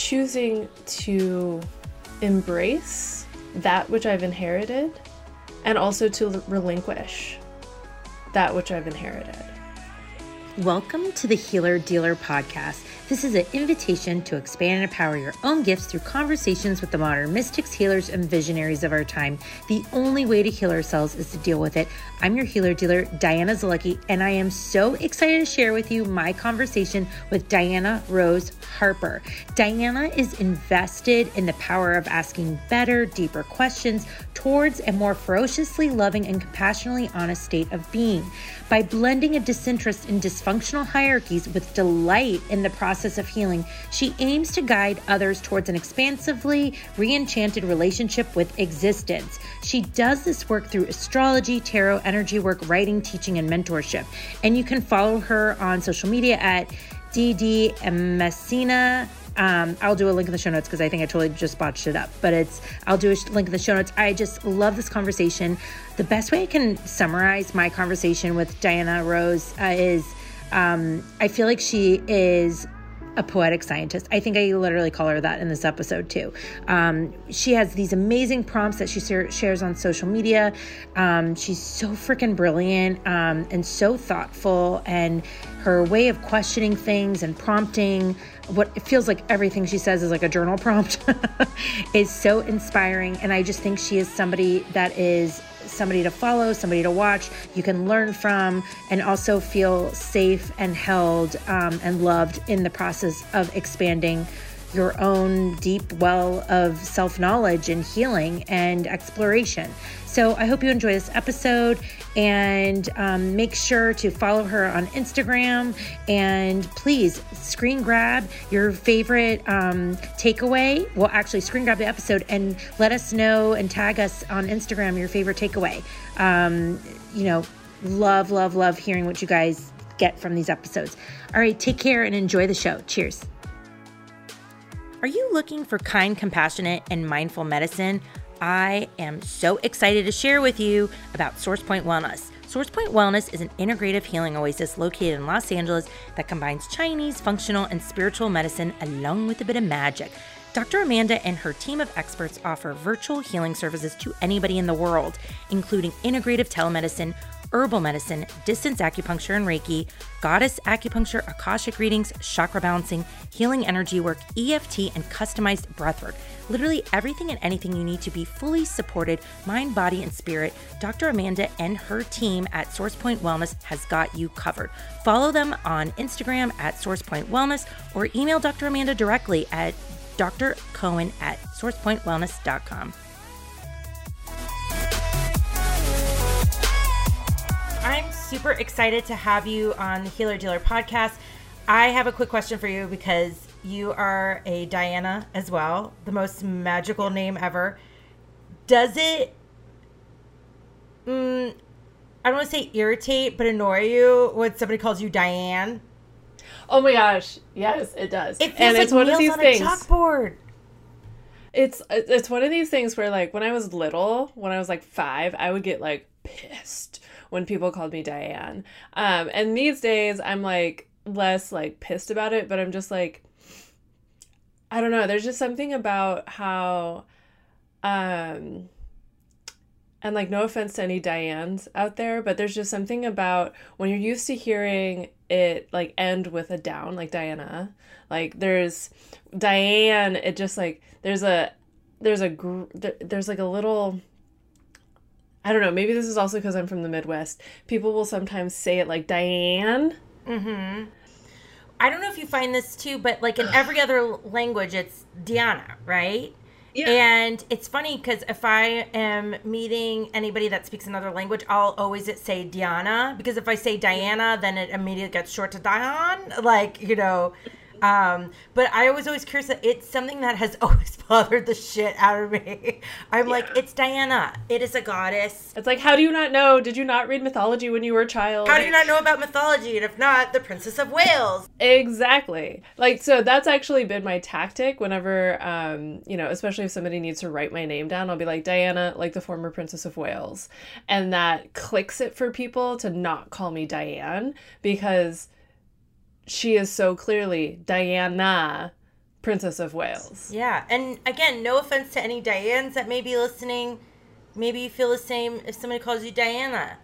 choosing to embrace that which I've inherited and also to relinquish that which I've inherited. Welcome to the Healer Dealer Podcast. This is an invitation to expand and empower your own gifts through conversations with the modern mystics, healers, and visionaries of our time. The only way to heal ourselves is to deal with it. I'm your healer dealer, Diana Zalecki, and I am so excited to share with you my conversation with Diana Rose Harper. Diana is invested in the power of asking better, deeper questions towards a more ferociously loving and compassionately honest state of being. By blending a disinterest in dysfunctional hierarchies with delight in the process of healing, she aims to guide others towards an expansively re enchanted relationship with existence. She does this work through astrology, tarot, energy work, writing, teaching, and mentorship. And you can follow her on social media at DD Messina um, I'll do a link in the show notes because I think I totally just botched it up. But it's I'll do a link in the show notes. I just love this conversation. The best way I can summarize my conversation with Diana Rose uh, is um, I feel like she is a poetic scientist. I think I literally call her that in this episode too. Um, she has these amazing prompts that she shares on social media. Um, she's so freaking brilliant um, and so thoughtful, and her way of questioning things and prompting what it feels like everything she says is like a journal prompt is so inspiring. And I just think she is somebody that is somebody to follow, somebody to watch, you can learn from, and also feel safe and held um, and loved in the process of expanding your own deep well of self knowledge and healing and exploration. So I hope you enjoy this episode and um, make sure to follow her on Instagram and please screen grab your favorite um, takeaway. Well, actually, screen grab the episode and let us know and tag us on Instagram your favorite takeaway. Um, you know, love, love, love hearing what you guys get from these episodes. All right, take care and enjoy the show. Cheers. Are you looking for kind, compassionate, and mindful medicine? I am so excited to share with you about SourcePoint Wellness. SourcePoint Wellness is an integrative healing oasis located in Los Angeles that combines Chinese, functional, and spiritual medicine along with a bit of magic. Dr. Amanda and her team of experts offer virtual healing services to anybody in the world, including integrative telemedicine, herbal medicine, distance acupuncture and Reiki, goddess acupuncture, Akashic readings, chakra balancing, healing energy work, EFT, and customized breathwork. Literally everything and anything you need to be fully supported, mind, body, and spirit. Dr. Amanda and her team at SourcePoint Wellness has got you covered. Follow them on Instagram at SourcePoint Wellness or email Dr. Amanda directly at drcohen at sourcepointwellness.com. I'm super excited to have you on the Healer Dealer podcast. I have a quick question for you because you are a Diana as well, the most magical name ever. Does it, mm, I don't want to say irritate, but annoy you when somebody calls you Diane? Oh my gosh, yes, it does. It feels and like it's one of these on things. A chalkboard. It's it's one of these things where like when I was little, when I was like five, I would get like pissed when people called me Diane. Um, and these days I'm like less like pissed about it, but I'm just like, I don't know. There's just something about how, um, and like no offense to any Dianes out there, but there's just something about when you're used to hearing it like end with a down, like Diana. Like there's Diane. It just like there's a there's a there's like a little I don't know, maybe this is also because I'm from the Midwest. People will sometimes say it like Diane. Mm-hmm. I don't know if you find this too, but like in every other language, it's Diana, right? Yeah. And it's funny because if I am meeting anybody that speaks another language, I'll always say Diana because if I say Diana, then it immediately gets short to Diane. Like, you know, um, but I was always curious that it's something that has always bothered the shit out of me. I'm yeah. like, it's Diana. It is a goddess. It's like, how do you not know? Did you not read mythology when you were a child? How do you not know about mythology? And if not, the Princess of Wales. Exactly. Like, so that's actually been my tactic whenever, um, you know, especially if somebody needs to write my name down, I'll be like, Diana, like the former Princess of Wales. And that clicks it for people to not call me Diane because she is so clearly Diana Princess of Wales. Yeah. And again, no offense to any Dianes that may be listening. Maybe you feel the same if somebody calls you Diana.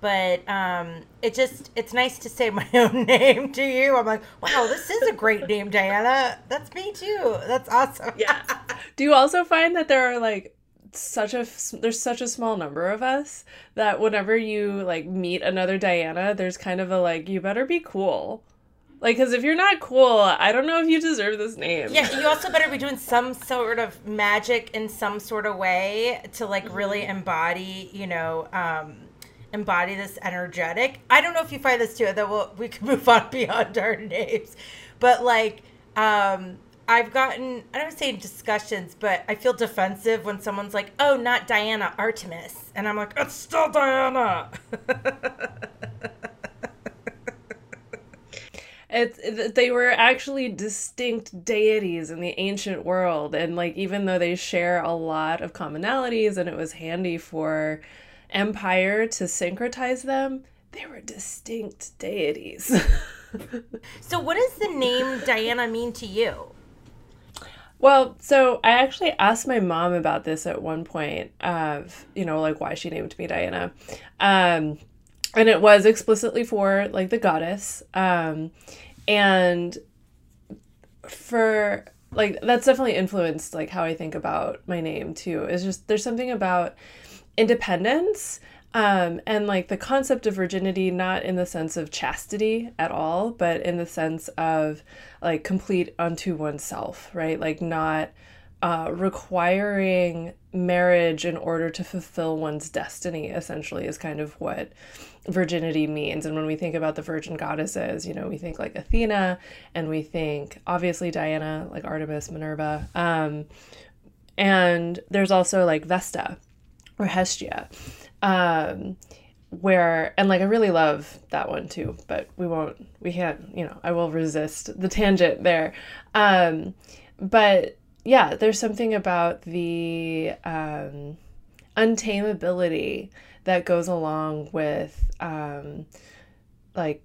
But um, it just, it's nice to say my own name to you. I'm like, wow, this is a great name, Diana. That's me too. That's awesome. Yeah. Do you also find that there are like such a there's such a small number of us that whenever you like meet another Diana, there's kind of a like you better be cool. Like, because if you're not cool, I don't know if you deserve this name. Yeah, you also better be doing some sort of magic in some sort of way to like really mm-hmm. embody, you know, um, embody this energetic. I don't know if you find this too. That we'll, we can move on beyond our names, but like, um, I've gotten I don't say discussions, but I feel defensive when someone's like, "Oh, not Diana, Artemis," and I'm like, "It's still Diana." It's they were actually distinct deities in the ancient world, and like even though they share a lot of commonalities, and it was handy for empire to syncretize them, they were distinct deities. so, what does the name Diana mean to you? Well, so I actually asked my mom about this at one point of, you know, like why she named me Diana. Um, and it was explicitly for like the goddess. Um, and for like that's definitely influenced like how I think about my name too. Is just there's something about independence um, and like the concept of virginity, not in the sense of chastity at all, but in the sense of like complete unto oneself, right? Like not uh, requiring marriage in order to fulfill one's destiny, essentially, is kind of what virginity means. And when we think about the virgin goddesses, you know, we think like Athena and we think obviously Diana, like Artemis, Minerva. Um, and there's also like Vesta or Hestia um, where and like I really love that one too, but we won't we can't, you know, I will resist the tangent there. Um, but yeah, there's something about the um, untamability that goes along with um, like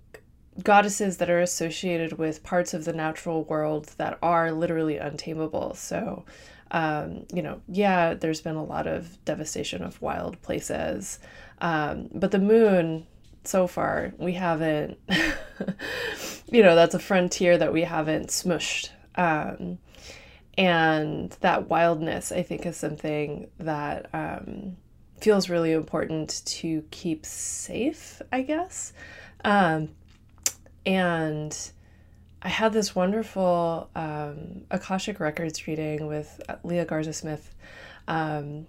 goddesses that are associated with parts of the natural world that are literally untamable. So, um, you know, yeah, there's been a lot of devastation of wild places, um, but the moon, so far, we haven't, you know, that's a frontier that we haven't smushed. Um, and that wildness, I think, is something that um, feels really important to keep safe, I guess. Um, and I had this wonderful um, Akashic Records reading with Leah Garza Smith um,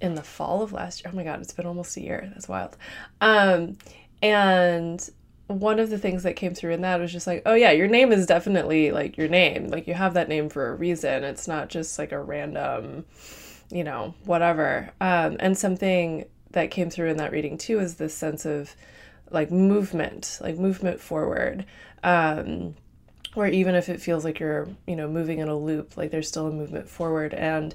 in the fall of last year. Oh my God, it's been almost a year. That's wild. Um, and one of the things that came through in that was just like, oh yeah, your name is definitely like your name. Like you have that name for a reason. It's not just like a random, you know, whatever. Um, and something that came through in that reading too is this sense of like movement, like movement forward. Um, or even if it feels like you're, you know, moving in a loop, like there's still a movement forward. And,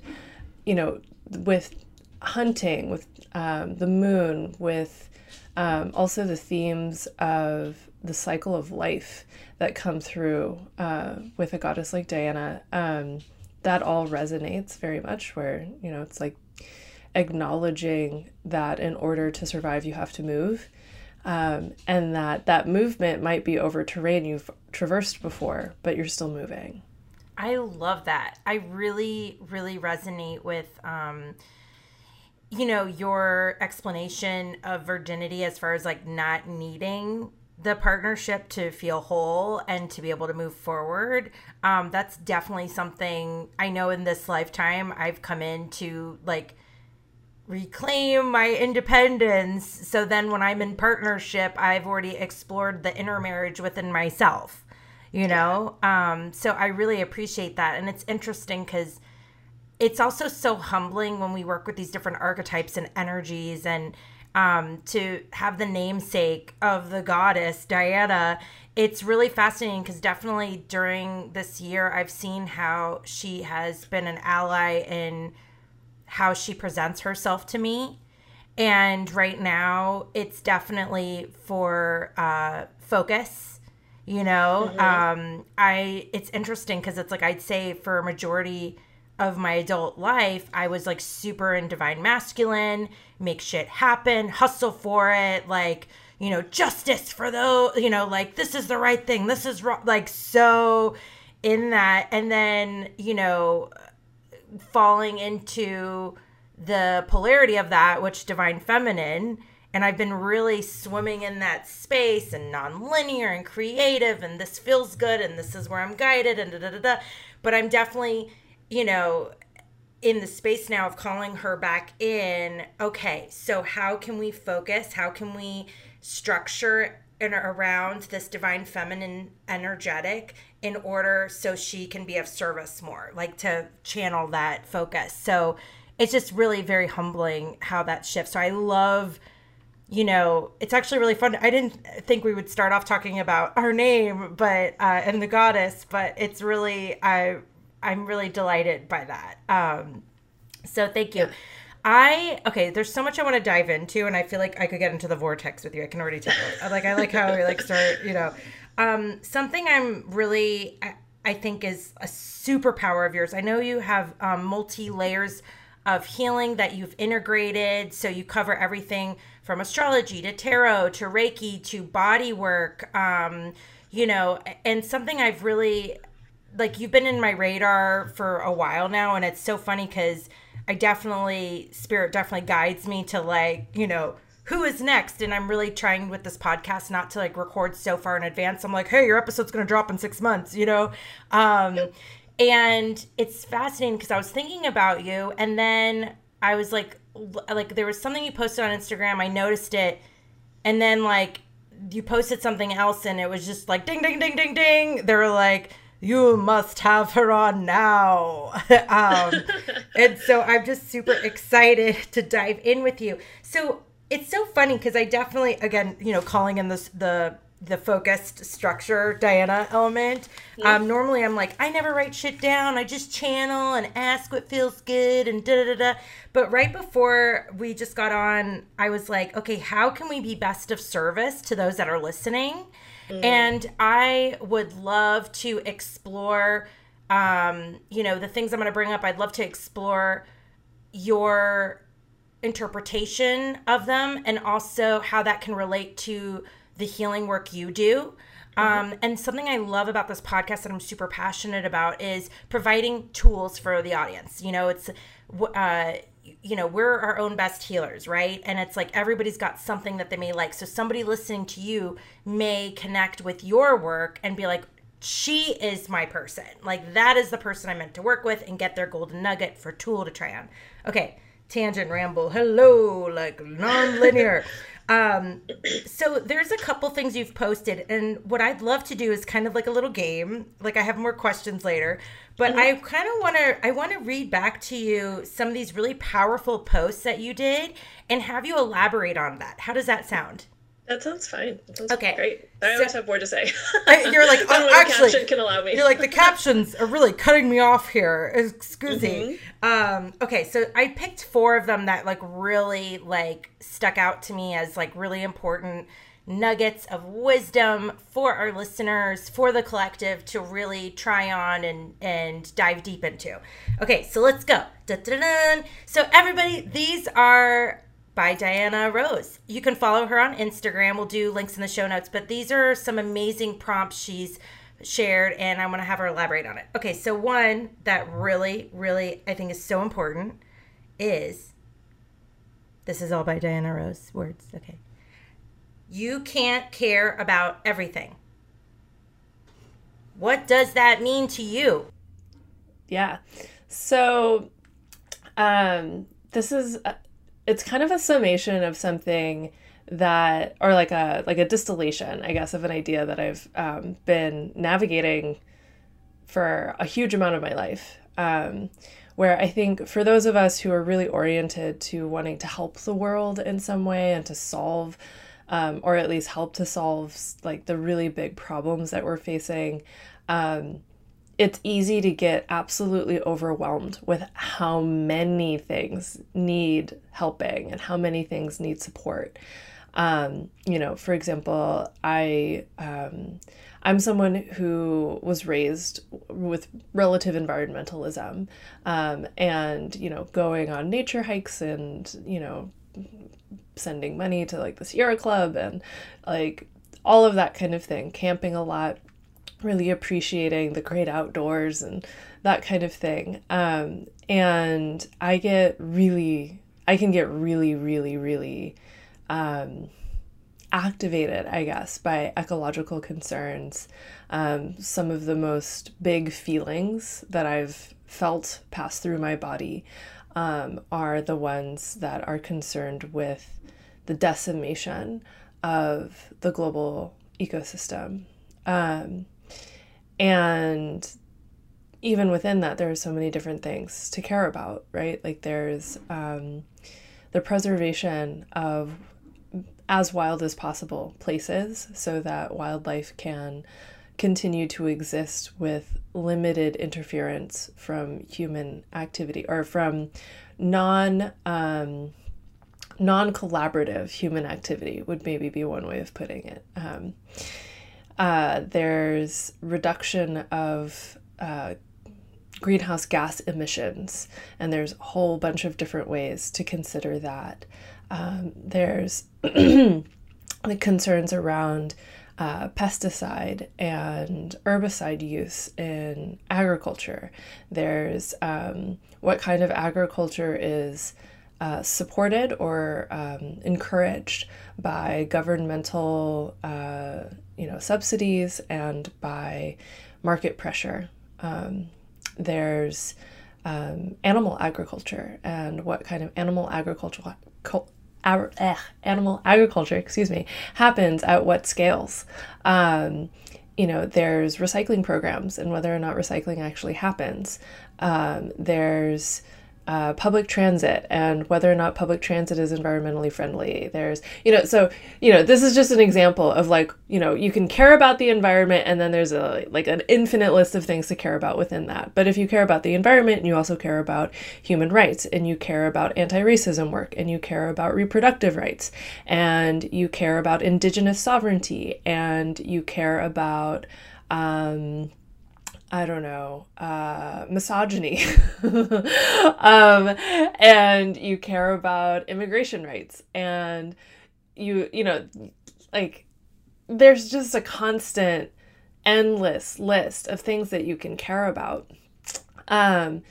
you know, with hunting, with um, the moon, with um, also the themes of the cycle of life that come through uh, with a goddess like Diana, um, that all resonates very much. Where, you know, it's like acknowledging that in order to survive, you have to move um, and that that movement might be over terrain you've traversed before, but you're still moving. I love that. I really, really resonate with, um, you know, your explanation of virginity as far as like not needing the partnership to feel whole and to be able to move forward. Um, that's definitely something I know in this lifetime I've come in to like reclaim my independence. So then when I'm in partnership, I've already explored the inner marriage within myself, you know? Um, so I really appreciate that. And it's interesting because it's also so humbling when we work with these different archetypes and energies and um, to have the namesake of the goddess Diana. It's really fascinating because definitely during this year, I've seen how she has been an ally in how she presents herself to me. And right now, it's definitely for uh, focus. you know mm-hmm. um i it's interesting because it's like i'd say for a majority of my adult life i was like super in divine masculine make shit happen hustle for it like you know justice for those you know like this is the right thing this is wrong like so in that and then you know falling into the polarity of that which divine feminine and I've been really swimming in that space and non-linear and creative and this feels good and this is where I'm guided and da da da da. But I'm definitely, you know, in the space now of calling her back in. Okay, so how can we focus? How can we structure and around this divine feminine energetic in order so she can be of service more, like to channel that focus. So it's just really very humbling how that shifts. So I love you know, it's actually really fun. I didn't think we would start off talking about our name, but uh, and the goddess, but it's really I I'm really delighted by that. Um, so thank you. Yeah. I okay. There's so much I want to dive into, and I feel like I could get into the vortex with you. I can already tell. Like I like how we like start. You know, um, something I'm really I, I think is a superpower of yours. I know you have um, multi layers of healing that you've integrated, so you cover everything from astrology to tarot to Reiki to body work. Um, you know, and something I've really like you've been in my radar for a while now, and it's so funny because I definitely spirit definitely guides me to like you know who is next and i'm really trying with this podcast not to like record so far in advance i'm like hey your episode's gonna drop in six months you know um and it's fascinating because i was thinking about you and then i was like like there was something you posted on Instagram. I noticed it, and then like you posted something else, and it was just like ding ding ding ding ding. They were like, "You must have her on now," um, and so I'm just super excited to dive in with you. So it's so funny because I definitely, again, you know, calling in this the the focused structure Diana element. Yeah. Um, normally I'm like, I never write shit down. I just channel and ask what feels good and da da da. But right before we just got on, I was like, okay, how can we be best of service to those that are listening? Mm. And I would love to explore, um, you know, the things I'm going to bring up. I'd love to explore your interpretation of them and also how that can relate to the healing work you do. Um, and something I love about this podcast that I'm super passionate about is providing tools for the audience. You know, it's, uh, you know, we're our own best healers, right? And it's like everybody's got something that they may like. So somebody listening to you may connect with your work and be like, she is my person. Like that is the person I meant to work with and get their golden nugget for tool to try on. Okay, tangent ramble. Hello, like non-linear. Um, so there's a couple things you've posted, and what I'd love to do is kind of like a little game. Like I have more questions later, but mm-hmm. I kind of want to I want to read back to you some of these really powerful posts that you did, and have you elaborate on that. How does that sound? That sounds fine. That sounds okay. great. I always have more to say. you're like, oh, actually, caption can allow me. You're like, the captions are really cutting me off here. Excuse me. Mm-hmm. Um, okay, so I picked four of them that like really like stuck out to me as like really important nuggets of wisdom for our listeners, for the collective to really try on and and dive deep into. Okay, so let's go. So everybody, these are by Diana Rose. You can follow her on Instagram. We'll do links in the show notes, but these are some amazing prompts she's shared and I want to have her elaborate on it. Okay, so one that really, really I think is so important is this is all by Diana Rose words. Okay. You can't care about everything. What does that mean to you? Yeah. So um this is it's kind of a summation of something that or like a like a distillation i guess of an idea that i've um, been navigating for a huge amount of my life. Um, where i think for those of us who are really oriented to wanting to help the world in some way and to solve um, or at least help to solve like the really big problems that we're facing um, it's easy to get absolutely overwhelmed with how many things need helping and how many things need support. Um, you know, for example, I um, I'm someone who was raised with relative environmentalism um, and, you know, going on nature hikes and, you know, sending money to like the Sierra Club and like all of that kind of thing, camping a lot, really appreciating the great outdoors and that kind of thing. Um, and I get really, I can get really, really, really um, activated, I guess, by ecological concerns. Um, some of the most big feelings that I've felt pass through my body um, are the ones that are concerned with the decimation of the global ecosystem. Um, and even within that, there are so many different things to care about, right? Like there's um, the preservation of as wild as possible places so that wildlife can continue to exist with limited interference from human activity or from non um, non collaborative human activity would maybe be one way of putting it. Um, uh, there's reduction of uh, greenhouse gas emissions, and there's a whole bunch of different ways to consider that. Um, there's the concerns around uh, pesticide and herbicide use in agriculture. There's um, what kind of agriculture is uh, supported or um, encouraged by governmental, uh, you know, subsidies and by market pressure. Um, there's um, animal agriculture and what kind of animal agriculture eh, animal agriculture, excuse me, happens at what scales. Um, you know, there's recycling programs and whether or not recycling actually happens. Um, there's uh, public transit and whether or not public transit is environmentally friendly. There's, you know, so, you know, this is just an example of like, you know, you can care about the environment and then there's a like an infinite list of things to care about within that. But if you care about the environment, you also care about human rights and you care about anti racism work and you care about reproductive rights and you care about indigenous sovereignty and you care about, um, I don't know, uh, misogyny, um, and you care about immigration rights, and you, you know, like, there's just a constant, endless list of things that you can care about. Um,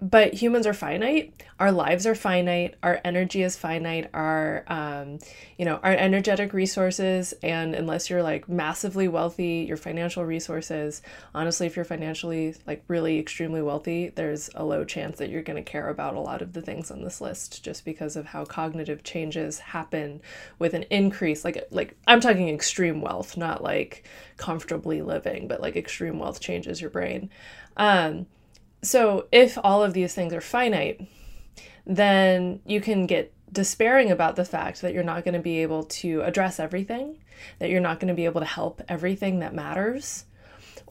but humans are finite our lives are finite our energy is finite our um, you know our energetic resources and unless you're like massively wealthy your financial resources honestly if you're financially like really extremely wealthy there's a low chance that you're going to care about a lot of the things on this list just because of how cognitive changes happen with an increase like like i'm talking extreme wealth not like comfortably living but like extreme wealth changes your brain. Um, so if all of these things are finite, then you can get despairing about the fact that you're not going to be able to address everything, that you're not going to be able to help everything that matters.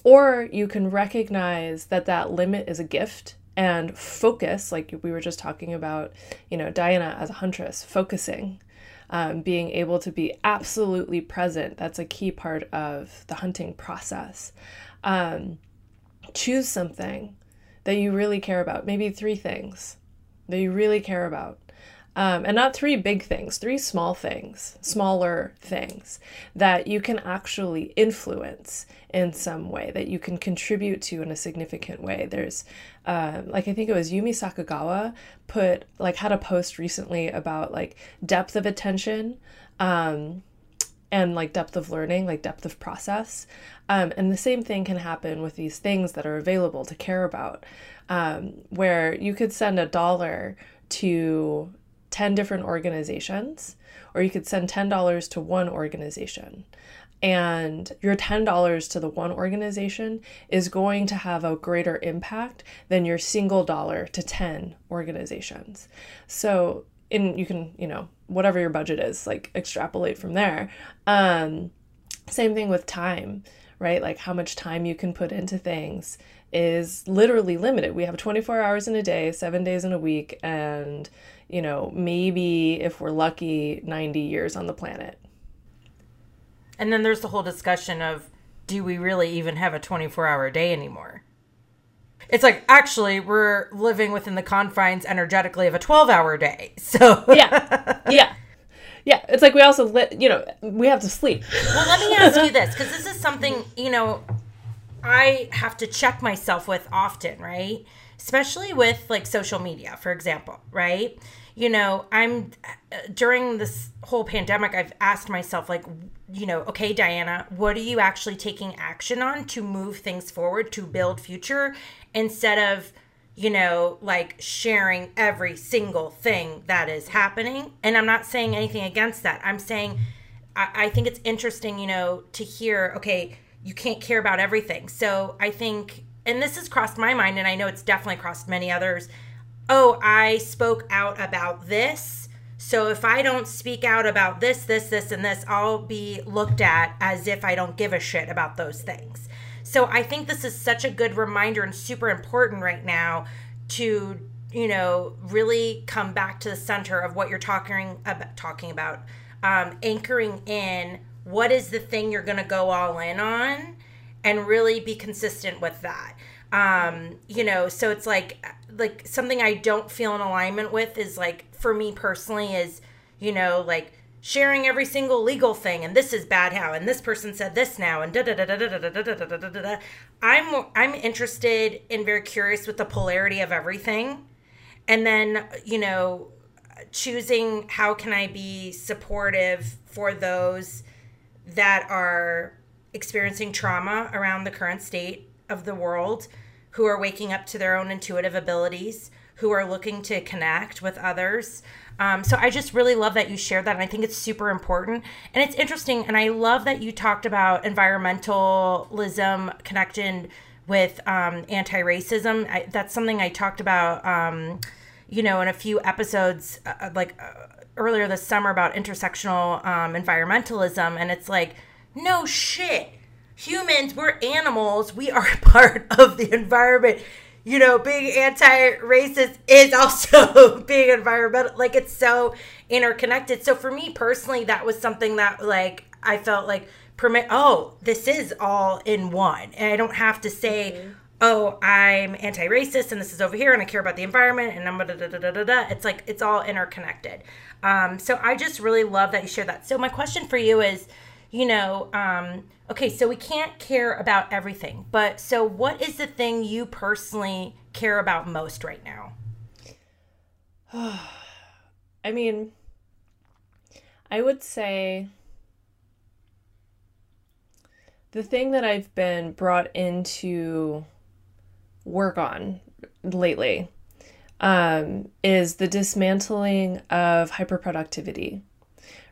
Or you can recognize that that limit is a gift and focus, like we were just talking about, you know, Diana as a huntress, focusing, um, being able to be absolutely present. That's a key part of the hunting process. Um, choose something that you really care about. Maybe three things that you really care about. Um, and not three big things, three small things, smaller things that you can actually influence in some way, that you can contribute to in a significant way. There's, uh, like, I think it was Yumi Sakugawa put, like, had a post recently about, like, depth of attention. Um, and like depth of learning, like depth of process. Um, and the same thing can happen with these things that are available to care about, um, where you could send a dollar to 10 different organizations, or you could send $10 to one organization. And your $10 to the one organization is going to have a greater impact than your single dollar to 10 organizations. So, in you can, you know, whatever your budget is, like extrapolate from there. Um, same thing with time, right? Like how much time you can put into things is literally limited. We have 24 hours in a day, seven days in a week, and, you know, maybe if we're lucky, 90 years on the planet. And then there's the whole discussion of do we really even have a 24 hour day anymore? It's like actually we're living within the confines energetically of a 12 hour day. So yeah. Yeah. Yeah, it's like we also lit, you know, we have to sleep. Well, let me ask you this because this is something, you know, I have to check myself with often, right? Especially with like social media, for example, right? You know, I'm during this whole pandemic, I've asked myself, like, you know, okay, Diana, what are you actually taking action on to move things forward, to build future, instead of, you know, like sharing every single thing that is happening? And I'm not saying anything against that. I'm saying, I, I think it's interesting, you know, to hear, okay, you can't care about everything. So I think, and this has crossed my mind, and I know it's definitely crossed many others. Oh, I spoke out about this. So if I don't speak out about this, this, this, and this, I'll be looked at as if I don't give a shit about those things. So I think this is such a good reminder and super important right now to, you know, really come back to the center of what you're talking about, talking about, um, anchoring in what is the thing you're going to go all in on and really be consistent with that um you know so it's like like something i don't feel in alignment with is like for me personally is you know like sharing every single legal thing and this is bad how and this person said this now and da da da da da da da da da da da da i'm i'm interested and very curious with the polarity of everything and then you know choosing how can i be supportive for those that are experiencing trauma around the current state of the world, who are waking up to their own intuitive abilities, who are looking to connect with others. Um, so I just really love that you shared that. And I think it's super important. And it's interesting. And I love that you talked about environmentalism connected with um, anti racism. That's something I talked about, um, you know, in a few episodes, uh, uh like. Uh, earlier this summer about intersectional um, environmentalism, and it's like, no shit. Humans, we're animals. We are part of the environment. You know, being anti racist is also being environmental. Like, it's so interconnected. So, for me personally, that was something that, like, I felt like, permit, oh, this is all in one. And I don't have to say, mm-hmm oh, I'm anti racist and this is over here and I care about the environment and I'm da da da da da da. It's like it's all interconnected. Um, so I just really love that you share that. So my question for you is, you know, um, okay, so we can't care about everything, but so what is the thing you personally care about most right now? I mean, I would say the thing that I've been brought into work on lately um, is the dismantling of hyperproductivity,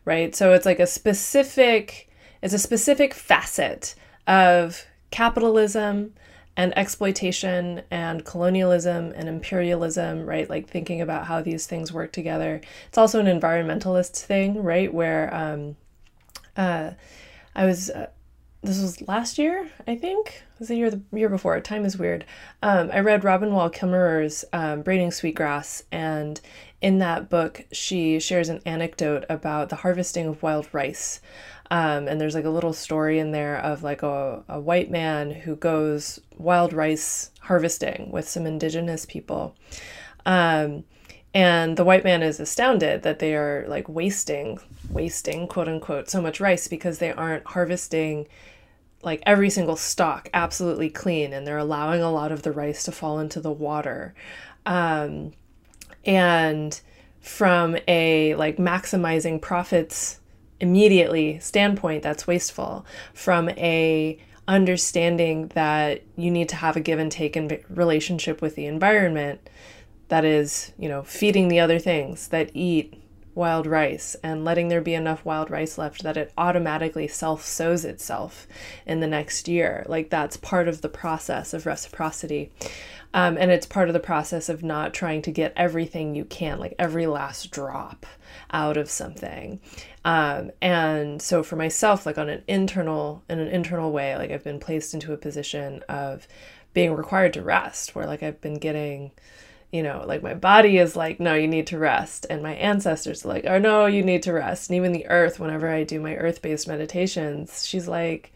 right? So it's like a specific, it's a specific facet of capitalism and exploitation and colonialism and imperialism, right? Like thinking about how these things work together. It's also an environmentalist thing, right? Where um, uh, I was uh, this was last year, I think. It was the year the year before. Time is weird. Um, I read Robin Wall Kimmerer's um, Braiding Sweetgrass, and in that book, she shares an anecdote about the harvesting of wild rice. Um, and there's like a little story in there of like a, a white man who goes wild rice harvesting with some indigenous people. Um, and the white man is astounded that they are like wasting, wasting, quote unquote, so much rice because they aren't harvesting like every single stalk absolutely clean and they're allowing a lot of the rice to fall into the water um, and from a like maximizing profits immediately standpoint that's wasteful. From a understanding that you need to have a give and take in relationship with the environment that is you know feeding the other things that eat wild rice and letting there be enough wild rice left that it automatically self sows itself in the next year. Like that's part of the process of reciprocity. Um, and it's part of the process of not trying to get everything you can, like every last drop out of something. Um, and so for myself, like on an internal, in an internal way, like I've been placed into a position of being required to rest, where like I've been getting you know, like my body is like, no, you need to rest. And my ancestors are like, oh, no, you need to rest. And even the earth, whenever I do my earth based meditations, she's like,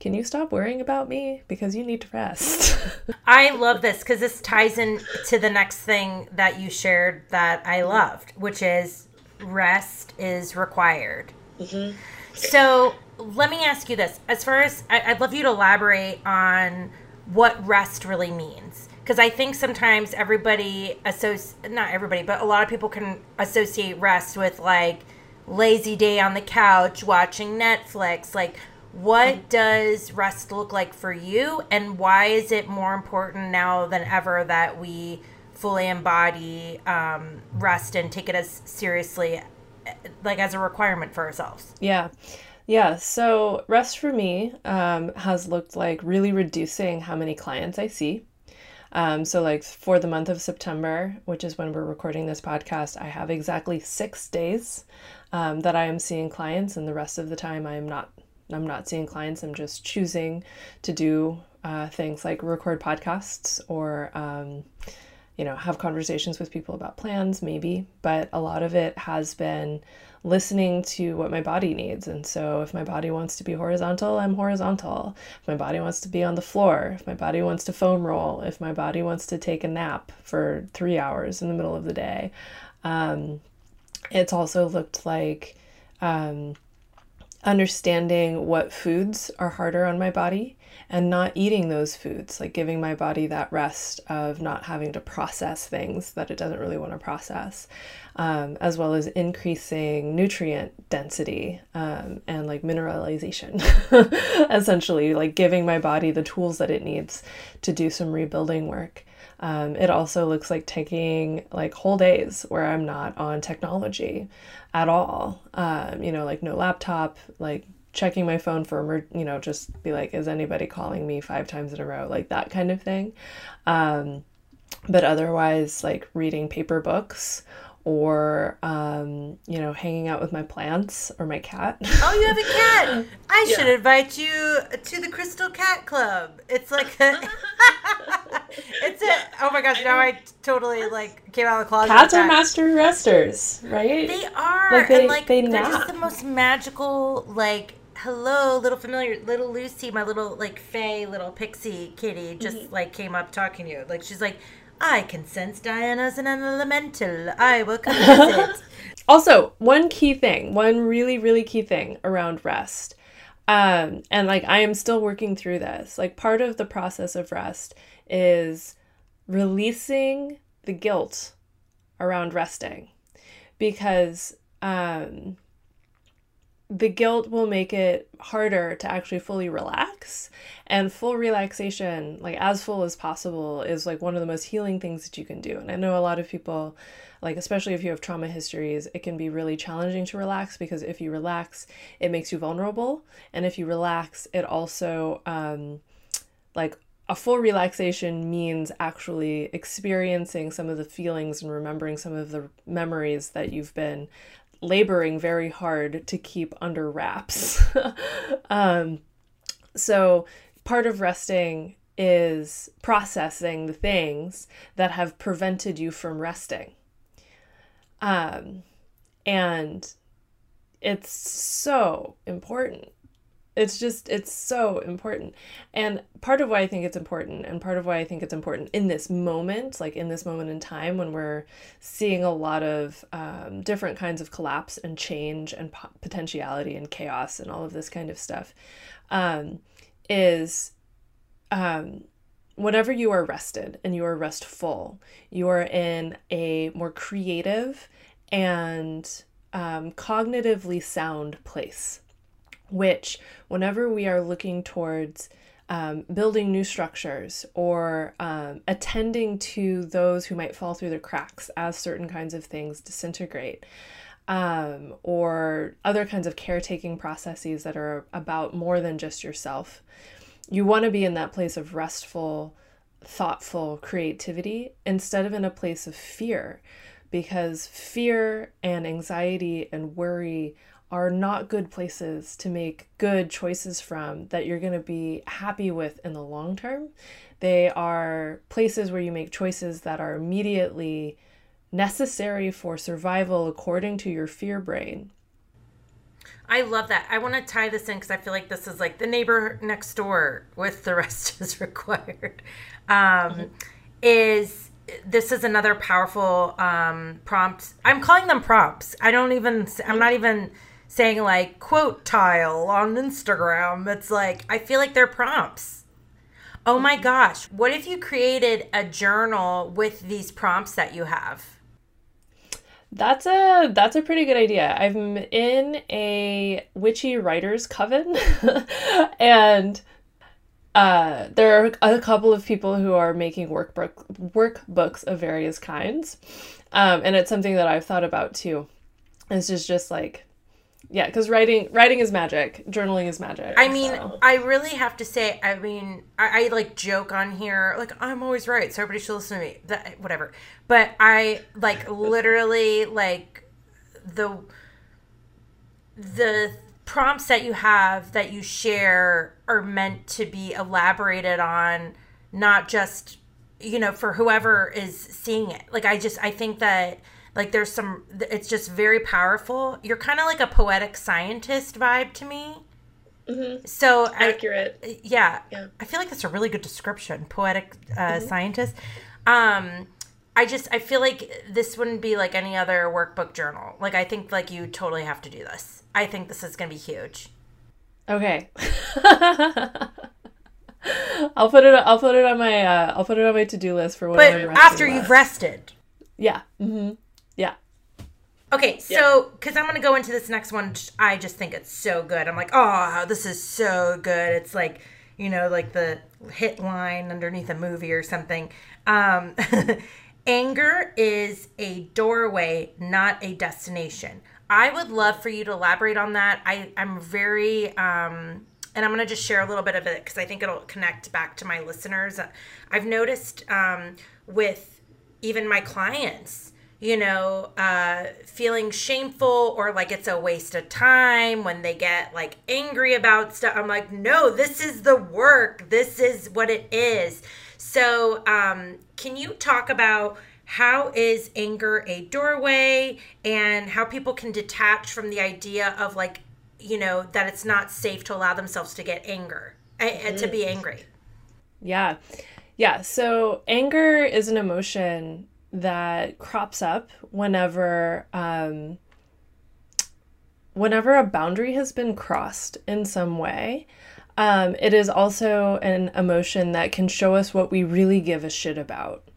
can you stop worrying about me because you need to rest i love this because this ties in to the next thing that you shared that i loved which is rest is required mm-hmm. so let me ask you this as far as I, i'd love you to elaborate on what rest really means because I think sometimes everybody associate not everybody, but a lot of people can associate rest with like lazy day on the couch watching Netflix. Like, what does rest look like for you, and why is it more important now than ever that we fully embody um, rest and take it as seriously, like as a requirement for ourselves? Yeah. Yeah, so rest for me um, has looked like really reducing how many clients I see. Um, so, like for the month of September, which is when we're recording this podcast, I have exactly six days um, that I am seeing clients, and the rest of the time I am not. I'm not seeing clients. I'm just choosing to do uh, things like record podcasts or, um, you know, have conversations with people about plans, maybe. But a lot of it has been listening to what my body needs. And so if my body wants to be horizontal, I'm horizontal. If my body wants to be on the floor, if my body wants to foam roll, if my body wants to take a nap for three hours in the middle of the day. Um, it's also looked like um, understanding what foods are harder on my body and not eating those foods, like giving my body that rest of not having to process things that it doesn't really want to process, um, as well as increasing nutrient density um, and like mineralization, essentially, like giving my body the tools that it needs to do some rebuilding work. Um, it also looks like taking like whole days where I'm not on technology at all. Um, you know, like no laptop, like checking my phone for you know just be like is anybody calling me five times in a row? Like that kind of thing. Um, but otherwise like reading paper books or um, you know hanging out with my plants or my cat. Oh you have a cat. I yeah. should invite you to the crystal cat club. It's like a it's a oh my gosh now i totally like came out of the closet cats are master resters right? They are like they, and like they they're just the most magical like hello little familiar little lucy my little like fey little pixie kitty just mm-hmm. like came up talking to you like she's like I can sense Diana's an elemental. I will come visit. also, one key thing, one really, really key thing around rest. Um, and like I am still working through this. Like part of the process of rest is releasing the guilt around resting because um the guilt will make it harder to actually fully relax. And full relaxation like as full as possible is like one of the most healing things that you can do. And i know a lot of people like especially if you have trauma histories it can be really challenging to relax because if you relax it makes you vulnerable. And if you relax it also um like a full relaxation means actually experiencing some of the feelings and remembering some of the memories that you've been laboring very hard to keep under wraps. um, so, part of resting is processing the things that have prevented you from resting. Um, and it's so important it's just it's so important. And part of why i think it's important and part of why i think it's important in this moment like in this moment in time when we're seeing a lot of um, different kinds of collapse and change and po- potentiality and chaos and all of this kind of stuff um, is um, whenever you are rested and you are restful you are in a more creative and um, cognitively sound place which, whenever we are looking towards um, building new structures or um, attending to those who might fall through the cracks as certain kinds of things disintegrate, um, or other kinds of caretaking processes that are about more than just yourself. You want to be in that place of restful, thoughtful creativity instead of in a place of fear, because fear and anxiety and worry are not good places to make good choices from that you're going to be happy with in the long term. They are places where you make choices that are immediately necessary for survival according to your fear brain. I love that. I want to tie this in because I feel like this is like the neighbor next door with the rest is required. Um, mm-hmm. Is this is another powerful um, prompt. I'm calling them prompts. I don't even. I'm not even saying like quote tile on Instagram. It's like I feel like they're prompts. Oh my gosh! What if you created a journal with these prompts that you have? That's a that's a pretty good idea. I'm in a witchy writers coven and uh, there are a couple of people who are making workbook workbooks of various kinds. Um, and it's something that I've thought about too. It's just just like yeah, because writing writing is magic. Journaling is magic. I mean, so. I really have to say. I mean, I, I, like joke on here, like I'm always right, so everybody should listen to me. That whatever. But I like literally like the the prompts that you have that you share are meant to be elaborated on, not just you know for whoever is seeing it. Like I just I think that like there's some, it's just very powerful. You're kind of like a poetic scientist vibe to me. Mm-hmm. So accurate. I, yeah, yeah. I feel like that's a really good description. Poetic uh, mm-hmm. scientist. Um, I just I feel like this wouldn't be like any other workbook journal. Like I think like you totally have to do this. I think this is gonna be huge. Okay. I'll put it. I'll put it on my. Uh, I'll put it on my to do list for when. But after you've rested. Yeah. Mm-hmm. Yeah. Okay, so because I'm gonna go into this next one, I just think it's so good. I'm like, oh, this is so good. It's like, you know, like the hit line underneath a movie or something. Um, anger is a doorway, not a destination. I would love for you to elaborate on that. I I'm very um, and I'm gonna just share a little bit of it because I think it'll connect back to my listeners. I've noticed um, with even my clients you know, uh, feeling shameful or like it's a waste of time when they get like angry about stuff. I'm like, no, this is the work. This is what it is. So, um, can you talk about how is anger a doorway and how people can detach from the idea of like, you know, that it's not safe to allow themselves to get anger, mm-hmm. to be mm. angry? Yeah. Yeah. So, anger is an emotion that crops up whenever um, whenever a boundary has been crossed in some way. Um, it is also an emotion that can show us what we really give a shit about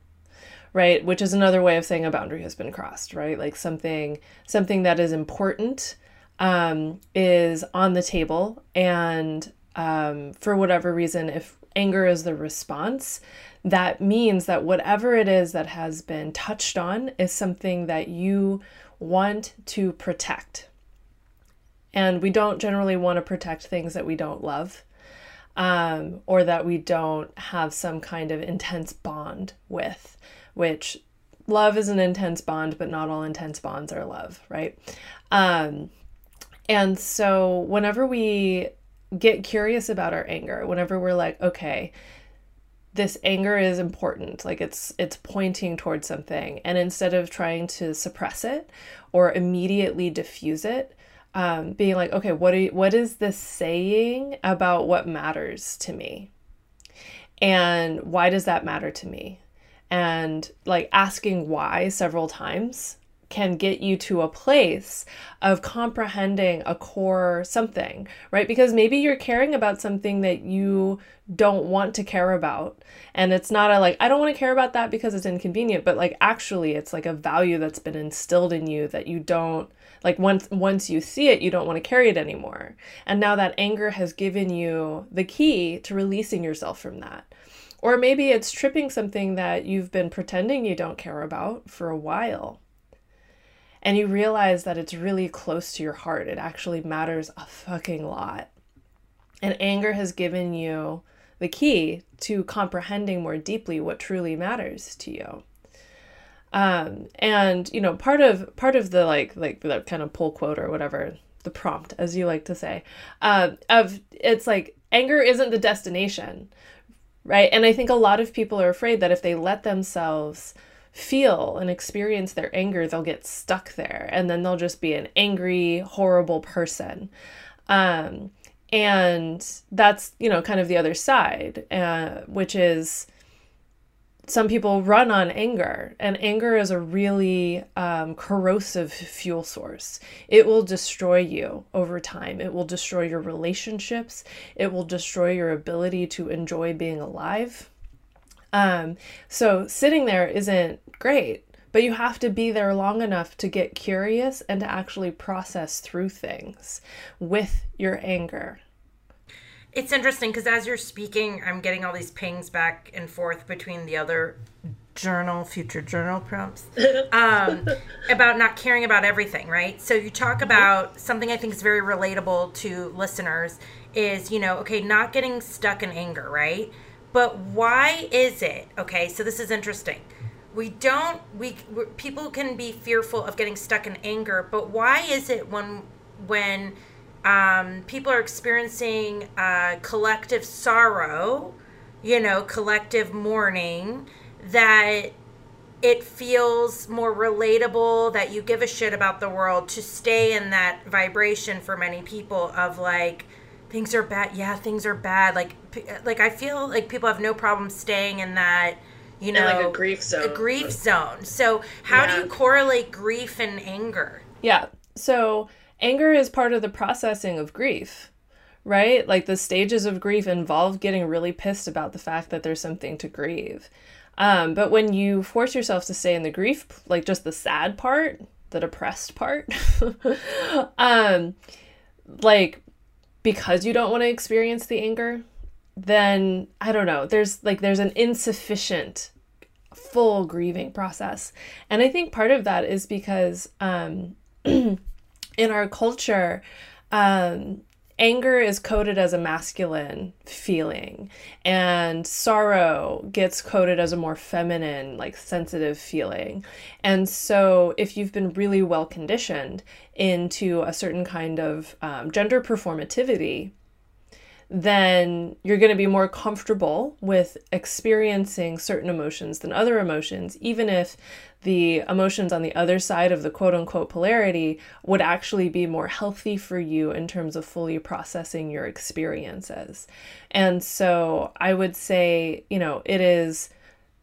right which is another way of saying a boundary has been crossed right like something something that is important um, is on the table and um, for whatever reason if anger is the response that means that whatever it is that has been touched on is something that you want to protect. And we don't generally want to protect things that we don't love um, or that we don't have some kind of intense bond with, which love is an intense bond, but not all intense bonds are love, right? Um, and so whenever we get curious about our anger, whenever we're like, okay, this anger is important. Like it's it's pointing towards something. And instead of trying to suppress it or immediately diffuse it um, being like okay what you, what is this saying about what matters to me? And why does that matter to me? And like asking why several times can get you to a place of comprehending a core something, right? Because maybe you're caring about something that you don't want to care about. And it's not a like, I don't want to care about that because it's inconvenient, but like actually it's like a value that's been instilled in you that you don't like once once you see it, you don't want to carry it anymore. And now that anger has given you the key to releasing yourself from that. Or maybe it's tripping something that you've been pretending you don't care about for a while and you realize that it's really close to your heart. It actually matters a fucking lot. And anger has given you the key to comprehending more deeply what truly matters to you. Um, and you know, part of part of the like like the kind of pull quote or whatever the prompt, as you like to say, uh, of it's like anger isn't the destination, right? And I think a lot of people are afraid that if they let themselves feel and experience their anger, they'll get stuck there and then they'll just be an angry, horrible person. Um, and that's, you know, kind of the other side, uh, which is some people run on anger, and anger is a really um, corrosive fuel source. It will destroy you over time. It will destroy your relationships. It will destroy your ability to enjoy being alive. Um, so sitting there isn't great, but you have to be there long enough to get curious and to actually process through things with your anger. It's interesting because as you're speaking, I'm getting all these pings back and forth between the other journal, future journal prompts, um, about not caring about everything, right? So you talk about something I think is very relatable to listeners is, you know, okay, not getting stuck in anger, right? But why is it, okay, so this is interesting. We don't, we, people can be fearful of getting stuck in anger, but why is it when, when, um, people are experiencing uh, collective sorrow, you know, collective mourning, that it feels more relatable that you give a shit about the world to stay in that vibration for many people of like things are bad yeah things are bad like like i feel like people have no problem staying in that you know in like a grief zone a grief zone so how yeah. do you correlate grief and anger yeah so anger is part of the processing of grief, right? Like the stages of grief involve getting really pissed about the fact that there's something to grieve. Um, but when you force yourself to stay in the grief, like just the sad part, the depressed part, um, like because you don't want to experience the anger, then I don't know, there's like there's an insufficient full grieving process. And I think part of that is because um in our culture, um, anger is coded as a masculine feeling and sorrow gets coded as a more feminine like sensitive feeling. And so if you've been really well conditioned into a certain kind of um, gender performativity then you're going to be more comfortable with experiencing certain emotions than other emotions, even if the emotions on the other side of the quote unquote polarity would actually be more healthy for you in terms of fully processing your experiences. And so I would say, you know, it is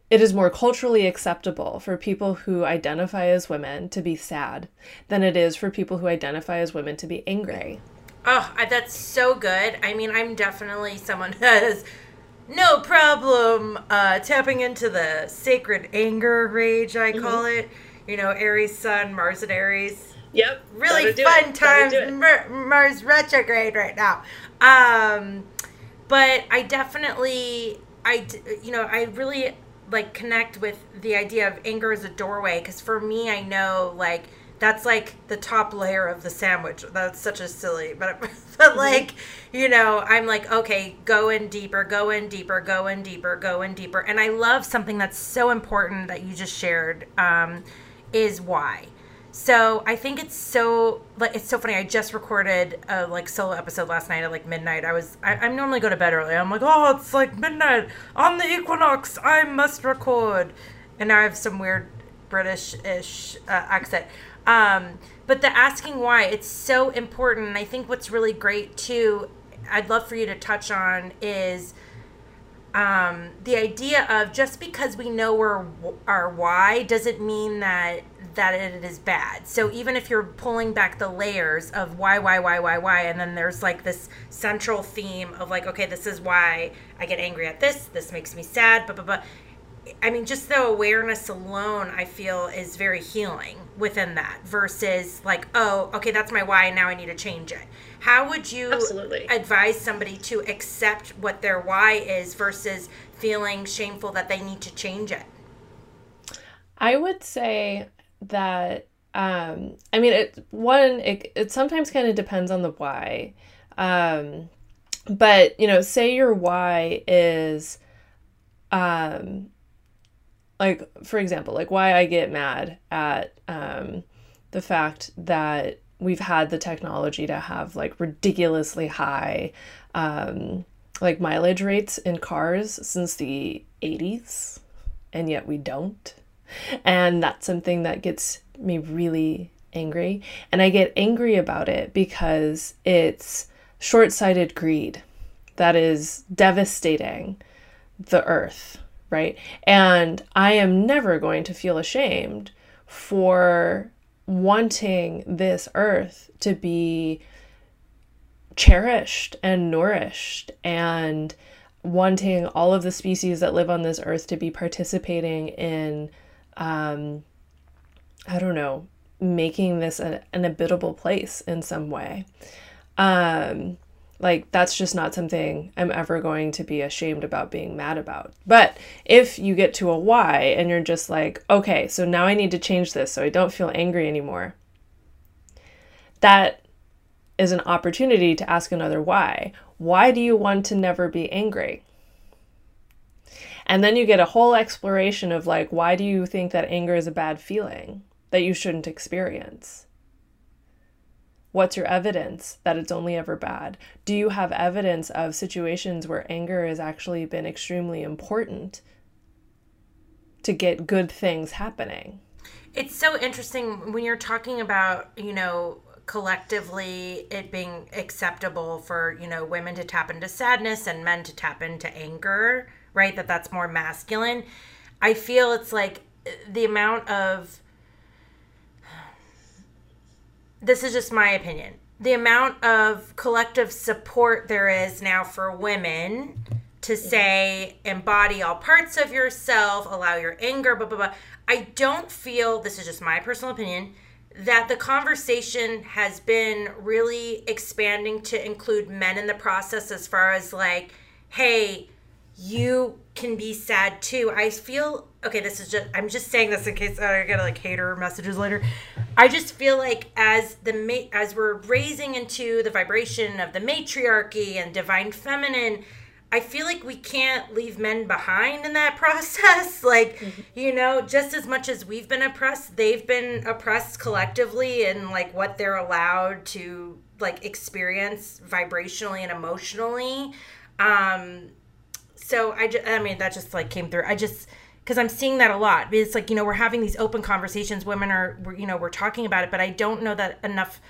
it is more culturally acceptable for people who identify as women to be sad than it is for people who identify as women to be angry. Oh, that's so good. I mean, I'm definitely someone who has no problem uh, tapping into the sacred anger rage, I call mm-hmm. it. You know, Aries Sun, Mars and Aries. Yep. Really fun it. times. Mar- Mars retrograde right now. Um, but I definitely, I, you know, I really like connect with the idea of anger as a doorway because for me, I know like that's like the top layer of the sandwich. That's such a silly, but but mm-hmm. like you know, I'm like okay, go in deeper, go in deeper, go in deeper, go in deeper, and I love something that's so important that you just shared um, is why. So I think it's so like it's so funny. I just recorded a like solo episode last night at like midnight. I was I, I normally go to bed early. I'm like oh it's like midnight on the equinox. I must record, and now I have some weird British ish uh, accent. Um, but the asking why, it's so important. And I think what's really great too, I'd love for you to touch on is um, the idea of just because we know our, our why doesn't mean that that it is bad. So even if you're pulling back the layers of why, why, why, why, why, and then there's like this central theme of like, okay, this is why I get angry at this. This makes me sad. But, but, but I mean, just the awareness alone, I feel, is very healing within that versus like, oh, okay, that's my why, and now I need to change it. How would you Absolutely. advise somebody to accept what their why is versus feeling shameful that they need to change it? I would say that, um, I mean, it, one, it, it sometimes kind of depends on the why. Um, but, you know, say your why is, um, like for example like why i get mad at um, the fact that we've had the technology to have like ridiculously high um, like mileage rates in cars since the 80s and yet we don't And that's something that gets me really angry. And I get angry about it because it's short sighted greed that is devastating the earth, right? And I am never going to feel ashamed for wanting this earth to be cherished and nourished and wanting all of the species that live on this earth to be participating in um, i don't know making this a, an habitable place in some way um, like that's just not something i'm ever going to be ashamed about being mad about but if you get to a why and you're just like okay so now i need to change this so i don't feel angry anymore that is an opportunity to ask another why. Why do you want to never be angry? And then you get a whole exploration of like, why do you think that anger is a bad feeling that you shouldn't experience? What's your evidence that it's only ever bad? Do you have evidence of situations where anger has actually been extremely important to get good things happening? It's so interesting when you're talking about, you know, collectively it being acceptable for you know women to tap into sadness and men to tap into anger right that that's more masculine i feel it's like the amount of this is just my opinion. The amount of collective support there is now for women to say embody all parts of yourself allow your anger blah blah blah. I don't feel this is just my personal opinion that the conversation has been really expanding to include men in the process as far as like hey you can be sad too. I feel okay this is just i'm just saying this in case i get like hater messages later i just feel like as the as we're raising into the vibration of the matriarchy and divine feminine I feel like we can't leave men behind in that process. like, mm-hmm. you know, just as much as we've been oppressed, they've been oppressed collectively and like what they're allowed to like experience vibrationally and emotionally. Um so I just I mean that just like came through. I just because I'm seeing that a lot. It's like, you know, we're having these open conversations, women are you know, we're talking about it, but I don't know that enough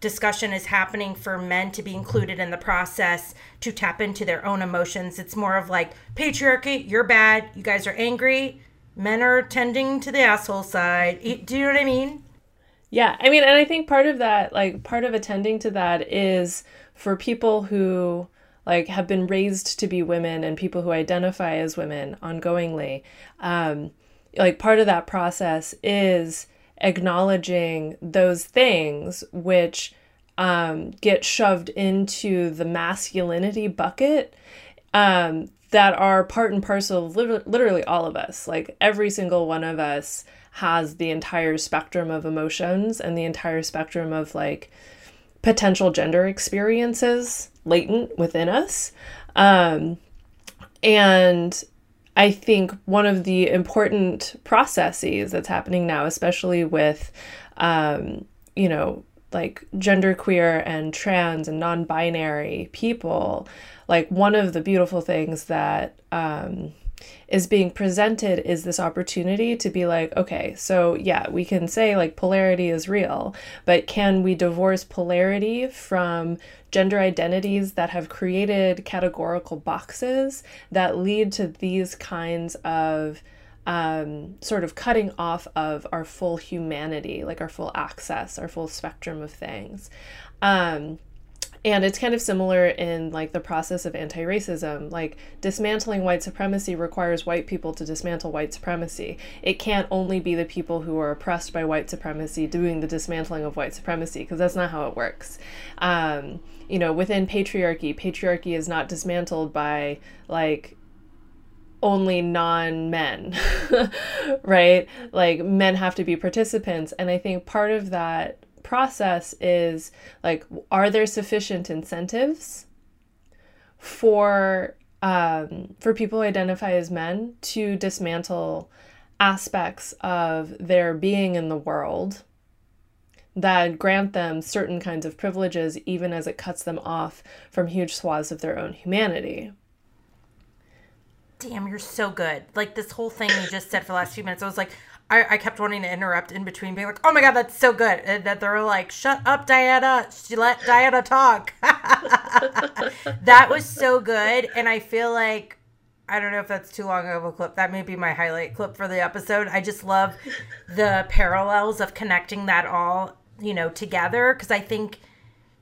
discussion is happening for men to be included in the process to tap into their own emotions. It's more of like patriarchy, you're bad, you guys are angry, men are tending to the asshole side. Do you know what I mean? Yeah, I mean, and I think part of that, like, part of attending to that is for people who like have been raised to be women and people who identify as women ongoingly um like part of that process is acknowledging those things which um, get shoved into the masculinity bucket um, that are part and parcel of literally all of us. Like every single one of us has the entire spectrum of emotions and the entire spectrum of like potential gender experiences latent within us. Um, and I think one of the important processes that's happening now, especially with, um, you know, like genderqueer and trans and non binary people, like one of the beautiful things that um, is being presented is this opportunity to be like, okay, so yeah, we can say like polarity is real, but can we divorce polarity from gender identities that have created categorical boxes that lead to these kinds of um, sort of cutting off of our full humanity, like our full access, our full spectrum of things. Um, and it's kind of similar in like the process of anti-racism like dismantling white supremacy requires white people to dismantle white supremacy it can't only be the people who are oppressed by white supremacy doing the dismantling of white supremacy because that's not how it works um, you know within patriarchy patriarchy is not dismantled by like only non men, right? Like men have to be participants. And I think part of that process is like, are there sufficient incentives for um, for people who identify as men to dismantle aspects of their being in the world that grant them certain kinds of privileges, even as it cuts them off from huge swaths of their own humanity. Damn, you're so good. Like this whole thing you just said for the last few minutes, I was like, I, I kept wanting to interrupt in between, being like, "Oh my god, that's so good!" And that they're like, "Shut up, Diana! She let Diana talk." that was so good, and I feel like I don't know if that's too long of a clip. That may be my highlight clip for the episode. I just love the parallels of connecting that all, you know, together because I think,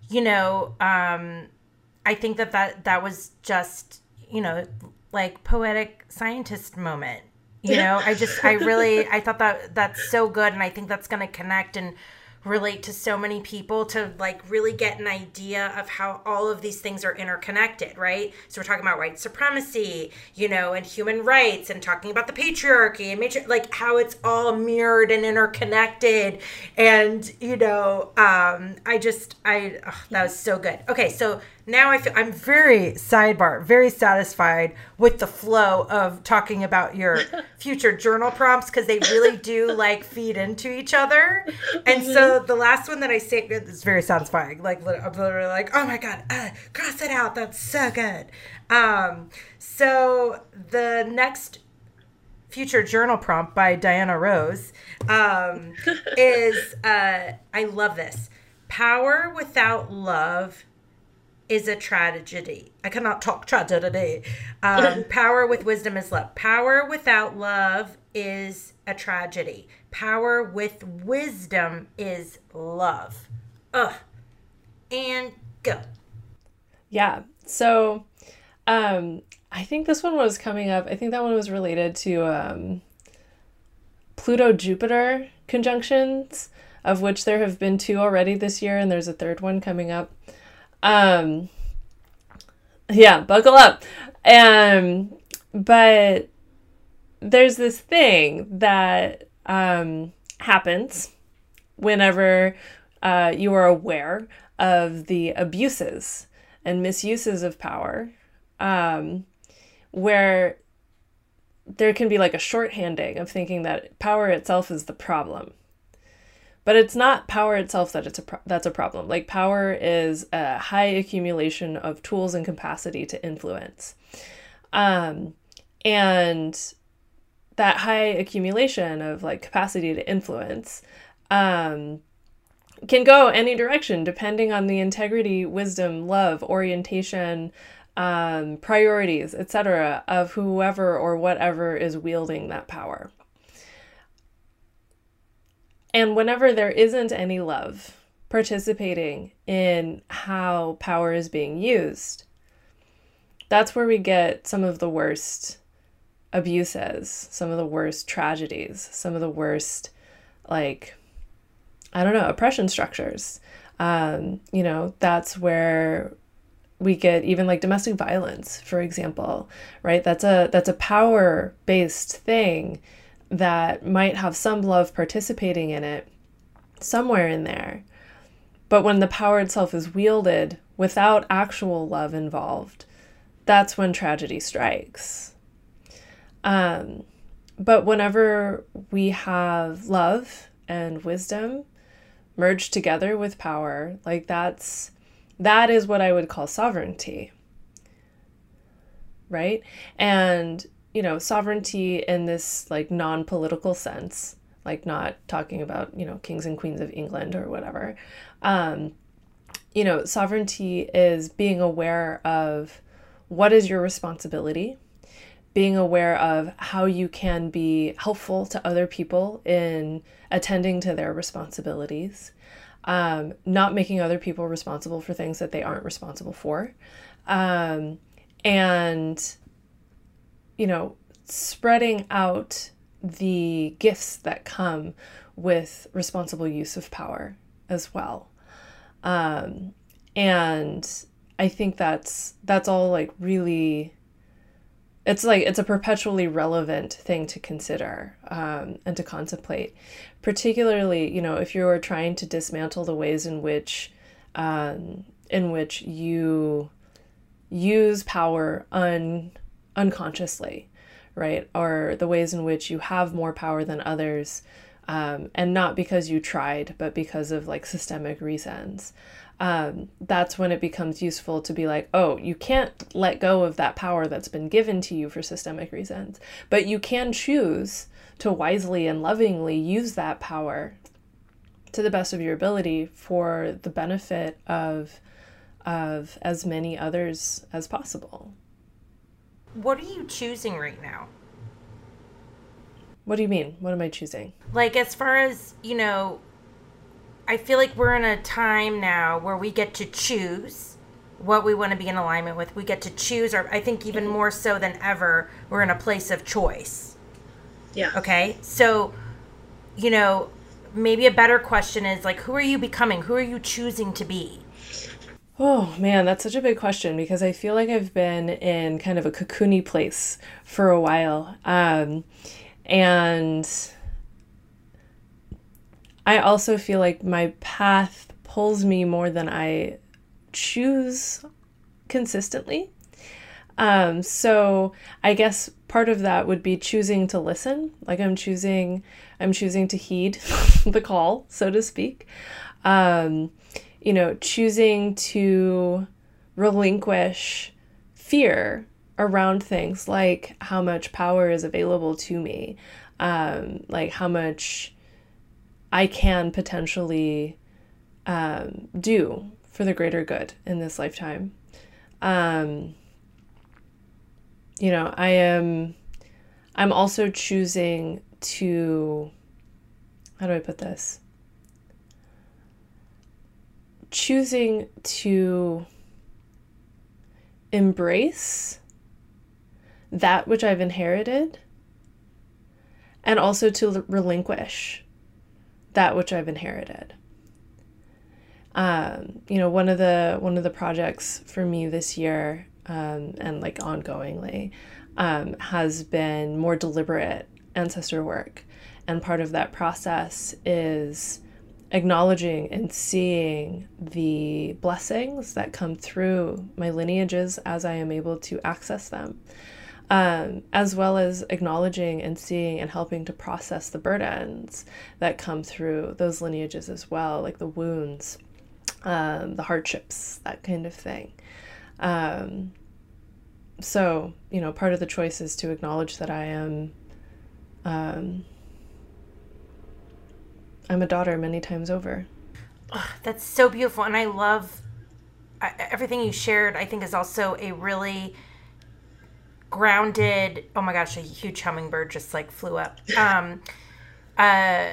you know, um, I think that that that was just, you know, like poetic scientist moment. You know, I just I really I thought that that's so good and I think that's going to connect and relate to so many people to like really get an idea of how all of these things are interconnected, right? So we're talking about white supremacy, you know, and human rights and talking about the patriarchy and matri- like how it's all mirrored and interconnected. And, you know, um, I just, I, oh, that was so good. Okay. So now I feel I'm very sidebar, very satisfied with the flow of talking about your future journal prompts because they really do like feed into each other. And so the last one that I say is very satisfying. Like I'm literally like, oh my god, uh, cross it out. That's so good. Um, so the next future journal prompt by Diana Rose um, is uh, I love this. Power without love is a tragedy. I cannot talk tragedy. Um, power with wisdom is love. Power without love is a tragedy. Power with wisdom is love. Ugh. And go. Yeah. So um I think this one was coming up. I think that one was related to um Pluto Jupiter conjunctions, of which there have been two already this year, and there's a third one coming up. Um, yeah, buckle up. Um, but there's this thing that um, happens whenever uh, you are aware of the abuses and misuses of power, um, where there can be like a shorthanding of thinking that power itself is the problem but it's not power itself that it's a pro- that's a problem. Like power is a high accumulation of tools and capacity to influence. Um, and that high accumulation of like capacity to influence um, can go any direction depending on the integrity wisdom love orientation um, priorities etc of whoever or whatever is wielding that power and whenever there isn't any love participating in how power is being used, that's where we get some of the worst abuses, some of the worst tragedies, some of the worst, like, I don't know, oppression structures. Um, you know, that's where we get even like domestic violence, for example, right? That's a that's a power based thing that might have some love participating in it somewhere in there. But when the power itself is wielded without actual love involved, that's when tragedy strikes. Um, but whenever we have love and wisdom merged together with power, like that's that is what I would call sovereignty. Right? And you know, sovereignty in this like non political sense, like not talking about, you know, kings and queens of England or whatever. Um, you know, sovereignty is being aware of what is your responsibility, being aware of how you can be helpful to other people in attending to their responsibilities, um, not making other people responsible for things that they aren't responsible for. Um, and you know, spreading out the gifts that come with responsible use of power as well. Um, and I think that's that's all like really it's like it's a perpetually relevant thing to consider um, and to contemplate particularly you know if you're trying to dismantle the ways in which um, in which you use power un unconsciously, right? Or the ways in which you have more power than others, um, and not because you tried, but because of like systemic reasons. Um, that's when it becomes useful to be like, oh, you can't let go of that power that's been given to you for systemic reasons, but you can choose to wisely and lovingly use that power to the best of your ability for the benefit of of as many others as possible. What are you choosing right now? What do you mean? What am I choosing? Like as far as, you know, I feel like we're in a time now where we get to choose what we want to be in alignment with. We get to choose or I think even mm-hmm. more so than ever, we're in a place of choice. Yeah. Okay? So, you know, maybe a better question is like who are you becoming? Who are you choosing to be? Oh man, that's such a big question because I feel like I've been in kind of a cocoony place for a while. Um, and I also feel like my path pulls me more than I choose consistently. Um, so I guess part of that would be choosing to listen. Like I'm choosing, I'm choosing to heed the call, so to speak. Um, you know, choosing to relinquish fear around things like how much power is available to me, um, like how much I can potentially um, do for the greater good in this lifetime. Um, you know, I am, I'm also choosing to, how do I put this? Choosing to embrace that which I've inherited and also to relinquish that which I've inherited. Um, you know, one of the one of the projects for me this year um, and like ongoingly um, has been more deliberate ancestor work, and part of that process is acknowledging and seeing the blessings that come through my lineages as I am able to access them, um, as well as acknowledging and seeing and helping to process the burdens that come through those lineages as well, like the wounds, um, the hardships, that kind of thing. Um, so, you know, part of the choice is to acknowledge that I am. I'm a daughter many times over. Oh, that's so beautiful. And I love I, everything you shared, I think is also a really grounded, oh my gosh, a huge hummingbird just like flew up. Um, uh,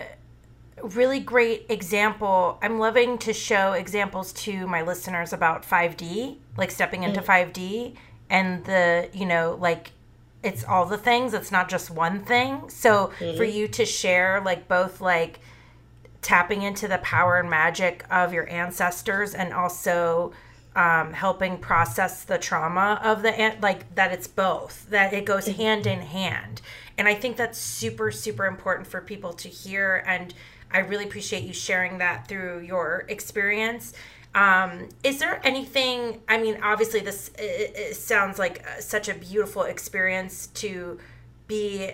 really great example. I'm loving to show examples to my listeners about 5D, like stepping into mm. 5D and the, you know, like it's all the things, it's not just one thing. So mm-hmm. for you to share like both like tapping into the power and magic of your ancestors and also um, helping process the trauma of the like that it's both that it goes hand in hand. And i think that's super super important for people to hear and i really appreciate you sharing that through your experience. Um, is there anything i mean obviously this it, it sounds like uh, such a beautiful experience to be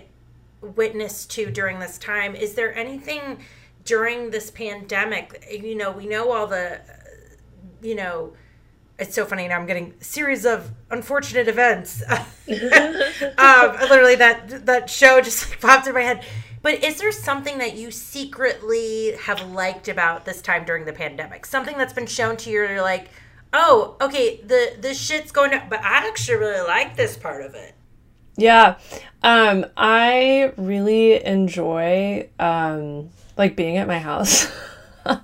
witness to during this time. Is there anything during this pandemic, you know, we know all the, you know, it's so funny now i'm getting series of unfortunate events. Um, literally that that show just like popped in my head. But is there something that you secretly have liked about this time during the pandemic? Something that's been shown to you you're like oh okay the this shit's going to but i actually really like this part of it. Yeah um i really enjoy um like being at my house. and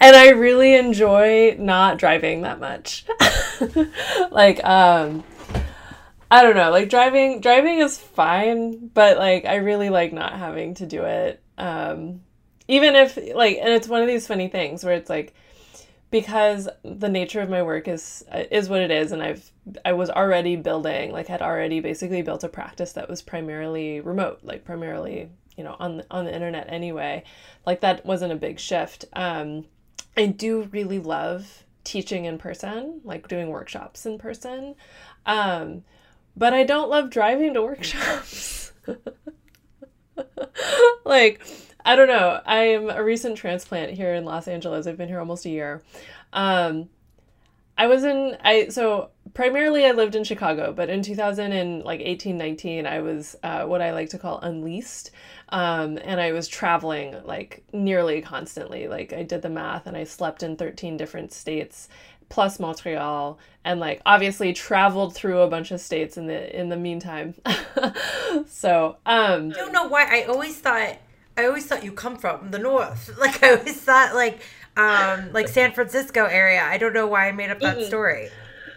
I really enjoy not driving that much. like um I don't know, like driving driving is fine, but like I really like not having to do it. Um even if like and it's one of these funny things where it's like because the nature of my work is is what it is and I've I was already building like had already basically built a practice that was primarily remote, like primarily you know on on the internet anyway like that wasn't a big shift. Um i do really love teaching in person like doing workshops in person. Um but i don't love driving to workshops. Like i don't know. I am a recent transplant here in los angeles. I've been here almost a year. Um I was in I so primarily I lived in Chicago, but in 2000 and like 18, 19, I was uh, what I like to call unleased. Um, and I was traveling like nearly constantly. Like I did the math and I slept in 13 different states plus Montreal and like obviously traveled through a bunch of states in the in the meantime. so, um I don't know why I always thought I always thought you come from the north. Like I always thought like um like San Francisco area. I don't know why I made up that story.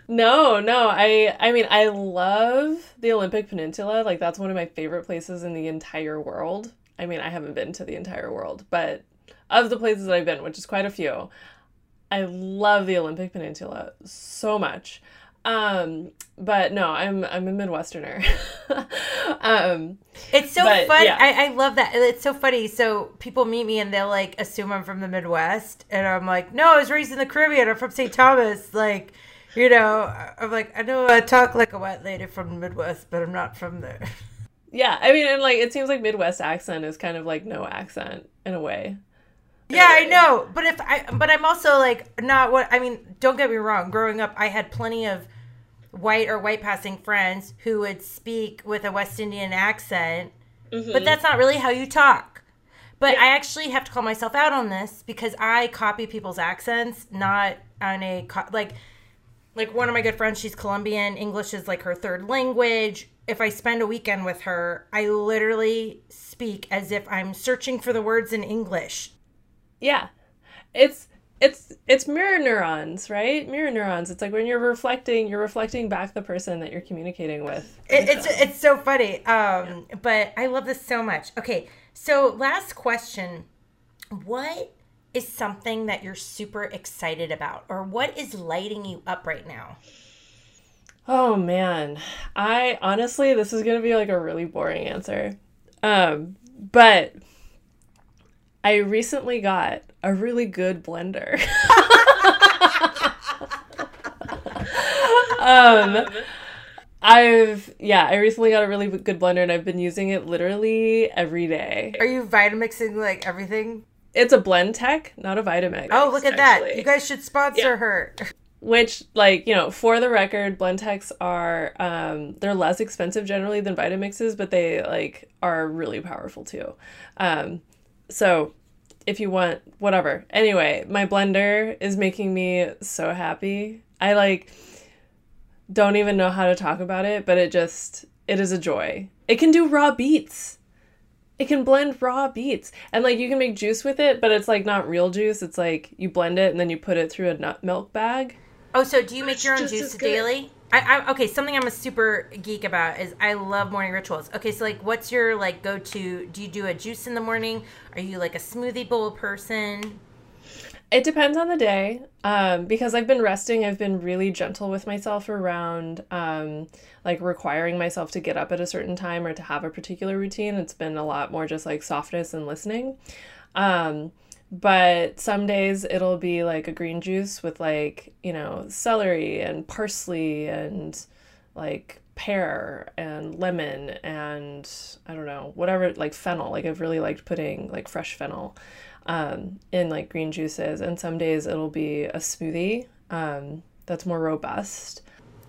No, no. I I mean, I love the Olympic Peninsula. Like that's one of my favorite places in the entire world. I mean, I haven't been to the entire world, but of the places that I've been, which is quite a few, I love the Olympic Peninsula so much. Um, but no, I'm I'm a Midwesterner. um, It's so But, fun. yeah. I, I love that. It's so funny. So people meet me and they'll like assume I'm from the Midwest, and I'm like, no, I was raised in the Caribbean. I'm from St. Thomas. Like, you know, I'm like, I know I talk like a white lady from the Midwest, but I'm not from there. yeah, I mean, and like it seems like Midwest accent is kind of like no accent in a way. Yeah, I know. But if I, but I'm also like not what I mean. Don't get me wrong. Growing up, I had plenty of white or white passing friends who would speak with a West Indian accent, but mm-hmm. that's not really how you talk. But I actually have to call myself out on this because I copy people's accents, not on a co- like like one of my good friends. She's Colombian. English is like her third language. If I spend a weekend with her, I literally speak as if I'm searching for the words in English. Yeah. It's it's it's mirror neurons, right? Mirror neurons. It's like when you're reflecting, you're reflecting back the person that you're communicating with. It, it's it's so funny. Um, but I love this so much. Okay, so last question: What is something that you're super excited about, or what is lighting you up right now? Oh man. I honestly this is going to be like a really boring answer. Um but I recently got a really good blender. um I've yeah, I recently got a really good blender and I've been using it literally every day. Are you Vitamixing like everything? It's a Blendtec, not a Vitamix. Oh, look at that! You guys should sponsor Yeah. her. which like you know for the record Blendtecs are um they're less expensive generally than vitamixes but they like are really powerful too um so if you want whatever. Anyway my blender is making me so happy. I like don't even know how to talk about it but it just it is a joy. It can do raw beets. It can blend raw beets. And like you can make juice with it but it's like not real juice. It's like you blend it and then you put it through a nut milk bag. Oh, so do you make your own juice as good. daily? I, I okay. Something I'm a super geek about is I love morning rituals. Okay, so like, what's your like go to? Do you do a juice in the morning? Are you like a smoothie bowl person? It depends on the day. Um, because I've been resting, I've been really gentle with myself around um, like requiring myself to get up at a certain time or to have a particular routine. It's been a lot more just like softness and listening. Um, but some days it'll be like a green juice with like, you know, celery and parsley and like pear and lemon and I don't know, whatever, like fennel. Like I've really liked putting like fresh fennel um, in like green juices. And some days it'll be a smoothie um, that's more robust.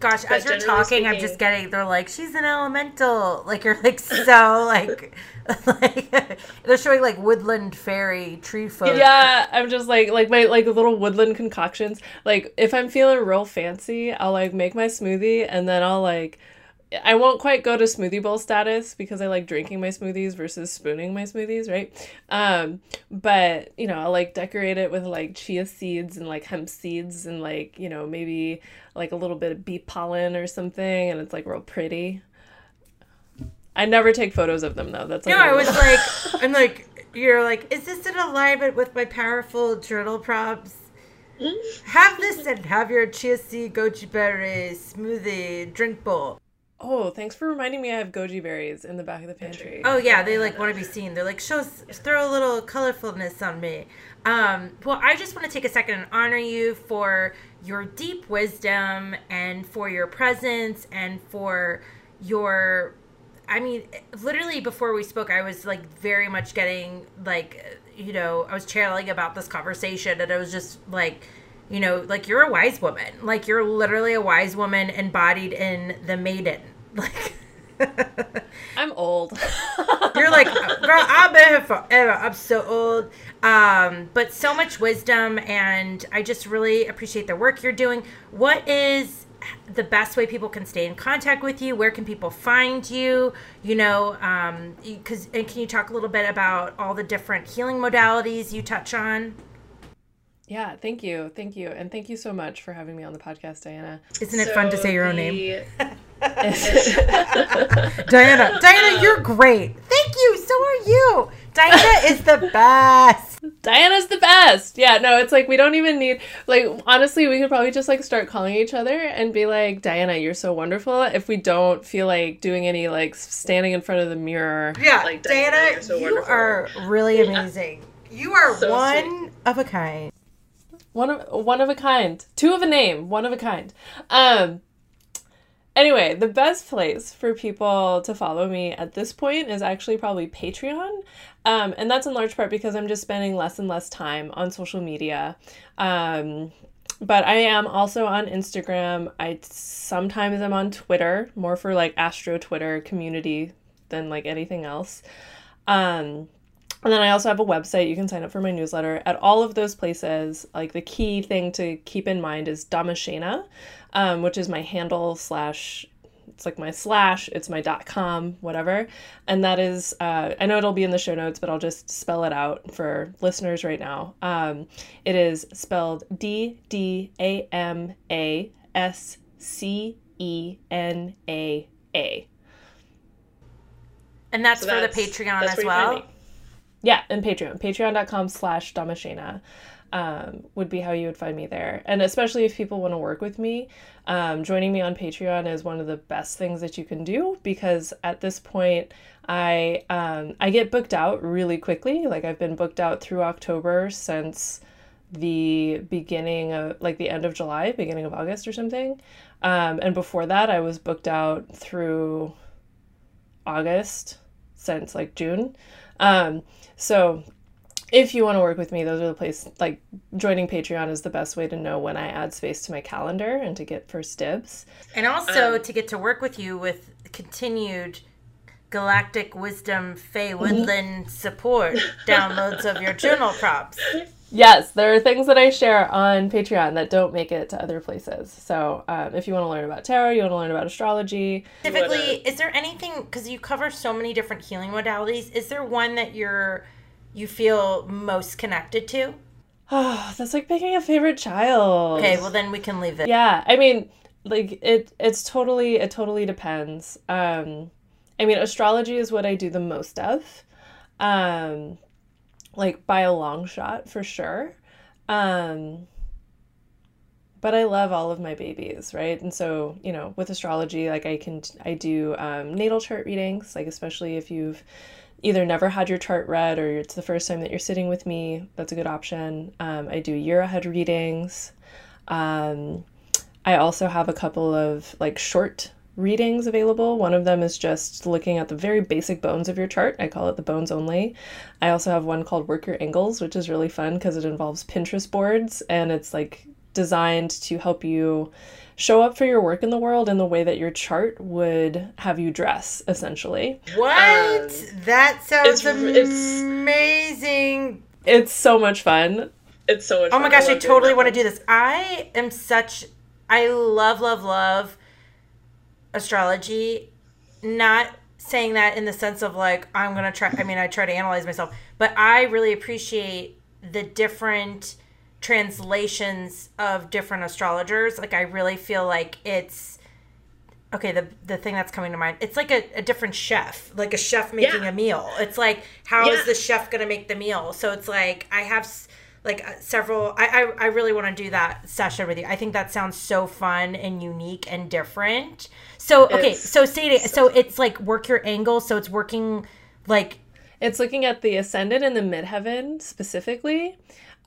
Gosh, as you're talking, I'm just getting. They're like, she's an elemental. Like you're like so like, like they're showing like woodland fairy tree folk. Yeah, I'm just like like my like little woodland concoctions. Like if I'm feeling real fancy, I'll like make my smoothie and then I'll like I won't quite go to smoothie bowl status because I like drinking my smoothies versus spooning my smoothies, right? Um, but you know, I'll like decorate it with like chia seeds and like hemp seeds and like, you know, maybe like a little bit of bee pollen or something and it's like real pretty. I never take photos of them though. That's like No, a I was like, I'm like, you're like, is this in alignment with my powerful journal prompts? Have this and have your chia seed goji berry smoothie drink bowl. Oh, thanks for reminding me I have goji berries in the back of the pantry. Oh yeah, they like want to be seen. They're like, show, throw a little colorfulness on me. Um, well, I just want to take a second and honor you for your deep wisdom and for your presence and for your. I mean, literally before we spoke, I was like very much getting like, you know, I was channeling about this conversation, and I was just like, you know, like you're a wise woman. Like you're literally a wise woman embodied in the maiden. Like I'm old. You're like, girl, I've been here forever. I'm so old. Um, but so much wisdom, and I just really appreciate the work you're doing. What is the best way people can stay in contact with you? Where can people find you? You know, because and can you talk a little bit about all the different healing modalities you touch on? Yeah, thank you. Thank you. And thank you so much for having me on the podcast, Diana. Isn't it fun to say your own name? Diana, Diana, you're great. Thank you. So are you. Diana is the best. Diana's the best. Yeah, no, it's like we don't even need like honestly, we could probably just like start calling each other and be like, "Diana, you're so wonderful." If we don't feel like doing any like standing in front of the mirror. Yeah, like Diana, Diana so you are really amazing. You are so one sweet. of a kind. One of one of a kind. Two of a name, one of a kind. Um Anyway, the best place for people to follow me at this point is actually probably Patreon. Um, and that's in large part because I'm just spending less and less time on social media. Um, but I am also on Instagram. I sometimes I'm on Twitter, more for like Astro Twitter community than like anything else. Um, and then I also have a website. You can sign up for my newsletter. At all of those places, like the key thing to keep in mind is Damascena, um, which is my handle slash it's like my slash it's my dot com whatever. And that is uh, i know it'll be in the show notes but i'll just spell it out for listeners right now. Um, it is spelled d d a m a s c e n a a. And that's so for that's, the patreon as well? yeah and patreon. Patreon.com slash damascena um, would be how you would find me there. And especially if people want to work with me, um, joining me on Patreon is one of the best things that you can do because at this point, I um, I get booked out really quickly. Like I've been booked out through October since the beginning of like the end of July, beginning of August or something. Um, and before that, I was booked out through August since like June. Um, so if you want to work with me, those are the place like joining Patreon is the best way to know when I add space to my calendar and to get first dibs. And also um, to get to work with you with continued galactic wisdom Fey mm-hmm. Woodland support downloads of your journal props. Yes, there are things that I share on Patreon that don't make it to other places. So, um, if you want to learn about tarot, you want to learn about astrology. Typically, is there anything because you cover so many different healing modalities? Is there one that you're you feel most connected to? Oh, that's like picking a favorite child. Okay, well then we can leave it. Yeah, I mean, like it it's totally it totally depends. Um I mean, astrology is what I do the most of. Um like by a long shot for sure. Um but I love all of my babies, right? And so, you know, with astrology, like I can I do um natal chart readings, like especially if you've either never had your chart read or it's the first time that you're sitting with me, that's a good option. Um, I do year ahead readings. Um, I also have a couple of like short readings available. One of them is just looking at the very basic bones of your chart. I call it the bones only. I also have one called Work Your Angles, which is really fun because it involves Pinterest boards and it's like designed to help you show up for your work in the world in the way that your chart would have you dress, essentially. What? Um, that sounds it's, amazing. It's so much fun. It's so much Oh my gosh, I, I totally want to do this. I am such I love love love astrology. Not saying that in the sense of like I'm going to try I mean I try to analyze myself, but I really appreciate the different translations of different astrologers. Like I really feel like it's okay. The the thing that's coming to mind, it's like a, a different chef, like a chef making yeah. a meal. It's like how yeah. is the chef gonna make the meal? So it's like I have like uh, several. I I, I really want to do that session with you. I think that sounds so fun and unique and different. So okay, it's, so say it. So it's like work your angle. So it's working like it's looking at the ascendant and the midheaven specifically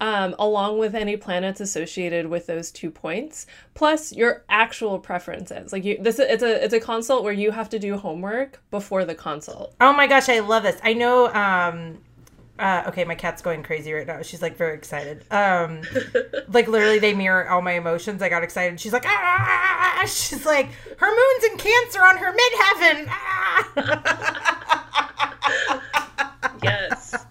um, along with any planets associated with those two points, plus your actual preferences. Like you, this it's a it's a consult where you have to do homework before the consult. Oh my gosh, I love this. I know um, Uh, okay, my cat's going crazy right now. She's like very excited. Um, like literally, they mirror all my emotions. I got excited. She's like, ah! She's like, her moon's in Cancer on her midheaven. Ah! Yes.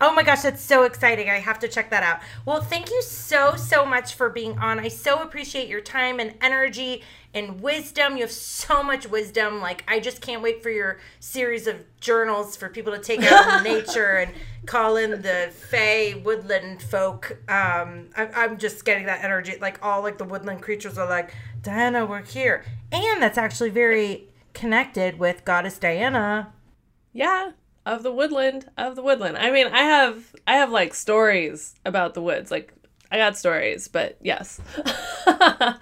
Oh my gosh, that's so exciting. I have to check that out. Well, thank you so, so much for being on. I so appreciate your time and energy and wisdom. You have so much wisdom. Like, I just can't wait for your series of journals for people to take out in nature and call in the Fey woodland folk. Um, I, I'm just getting that energy. Like, all like the woodland creatures are like, Diana, we're here. And that's actually very connected with Goddess Diana. Yeah, of the woodland, of the woodland. I mean, I have I have like stories about the woods. Like I got stories, but yes.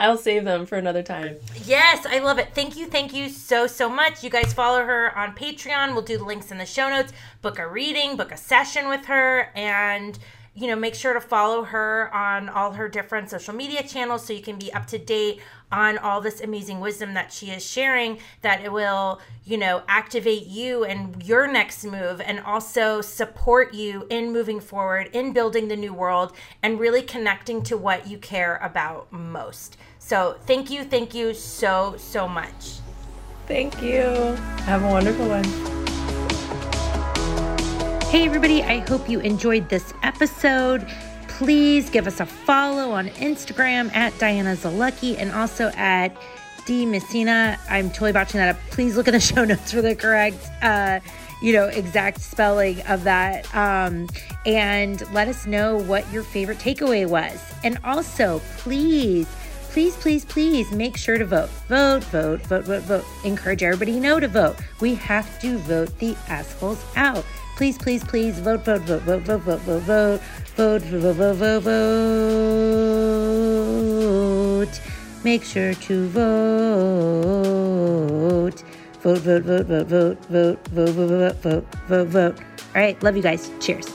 I'll save them for another time. Yes, I love it. Thank you, thank you so, so much. You guys follow her on Patreon. We'll do the links in the show notes. Book a reading, book a session with her, and you know, make sure to follow her on all her different social media channels so you can be up to date on all this amazing wisdom that she is sharing that it will, you know, activate you and your next move and also support you in moving forward, in building the new world and really connecting to what you care about most. So, thank you, thank you so, so much. Thank you. Have a wonderful one. Hey, everybody, I hope you enjoyed this episode please give us a follow on Instagram at Diana Zalucky and also at D Messina. I'm totally botching that up. Please look in the show notes for the correct, uh, you know, exact spelling of that. Um, and let us know what your favorite takeaway was. And also, please, please, please, please make sure to vote. Vote, vote, vote, vote, vote. Encourage everybody you know to vote. We have to vote the assholes out. Please, please, please vote, vote, vote, vote, vote, vote, vote, vote vote, vote, vote, vote. Make sure to vote. Vote, vote, vote, vote, vote, vote, vote, vote, vote, vote, vote. All right, love you guys. Cheers.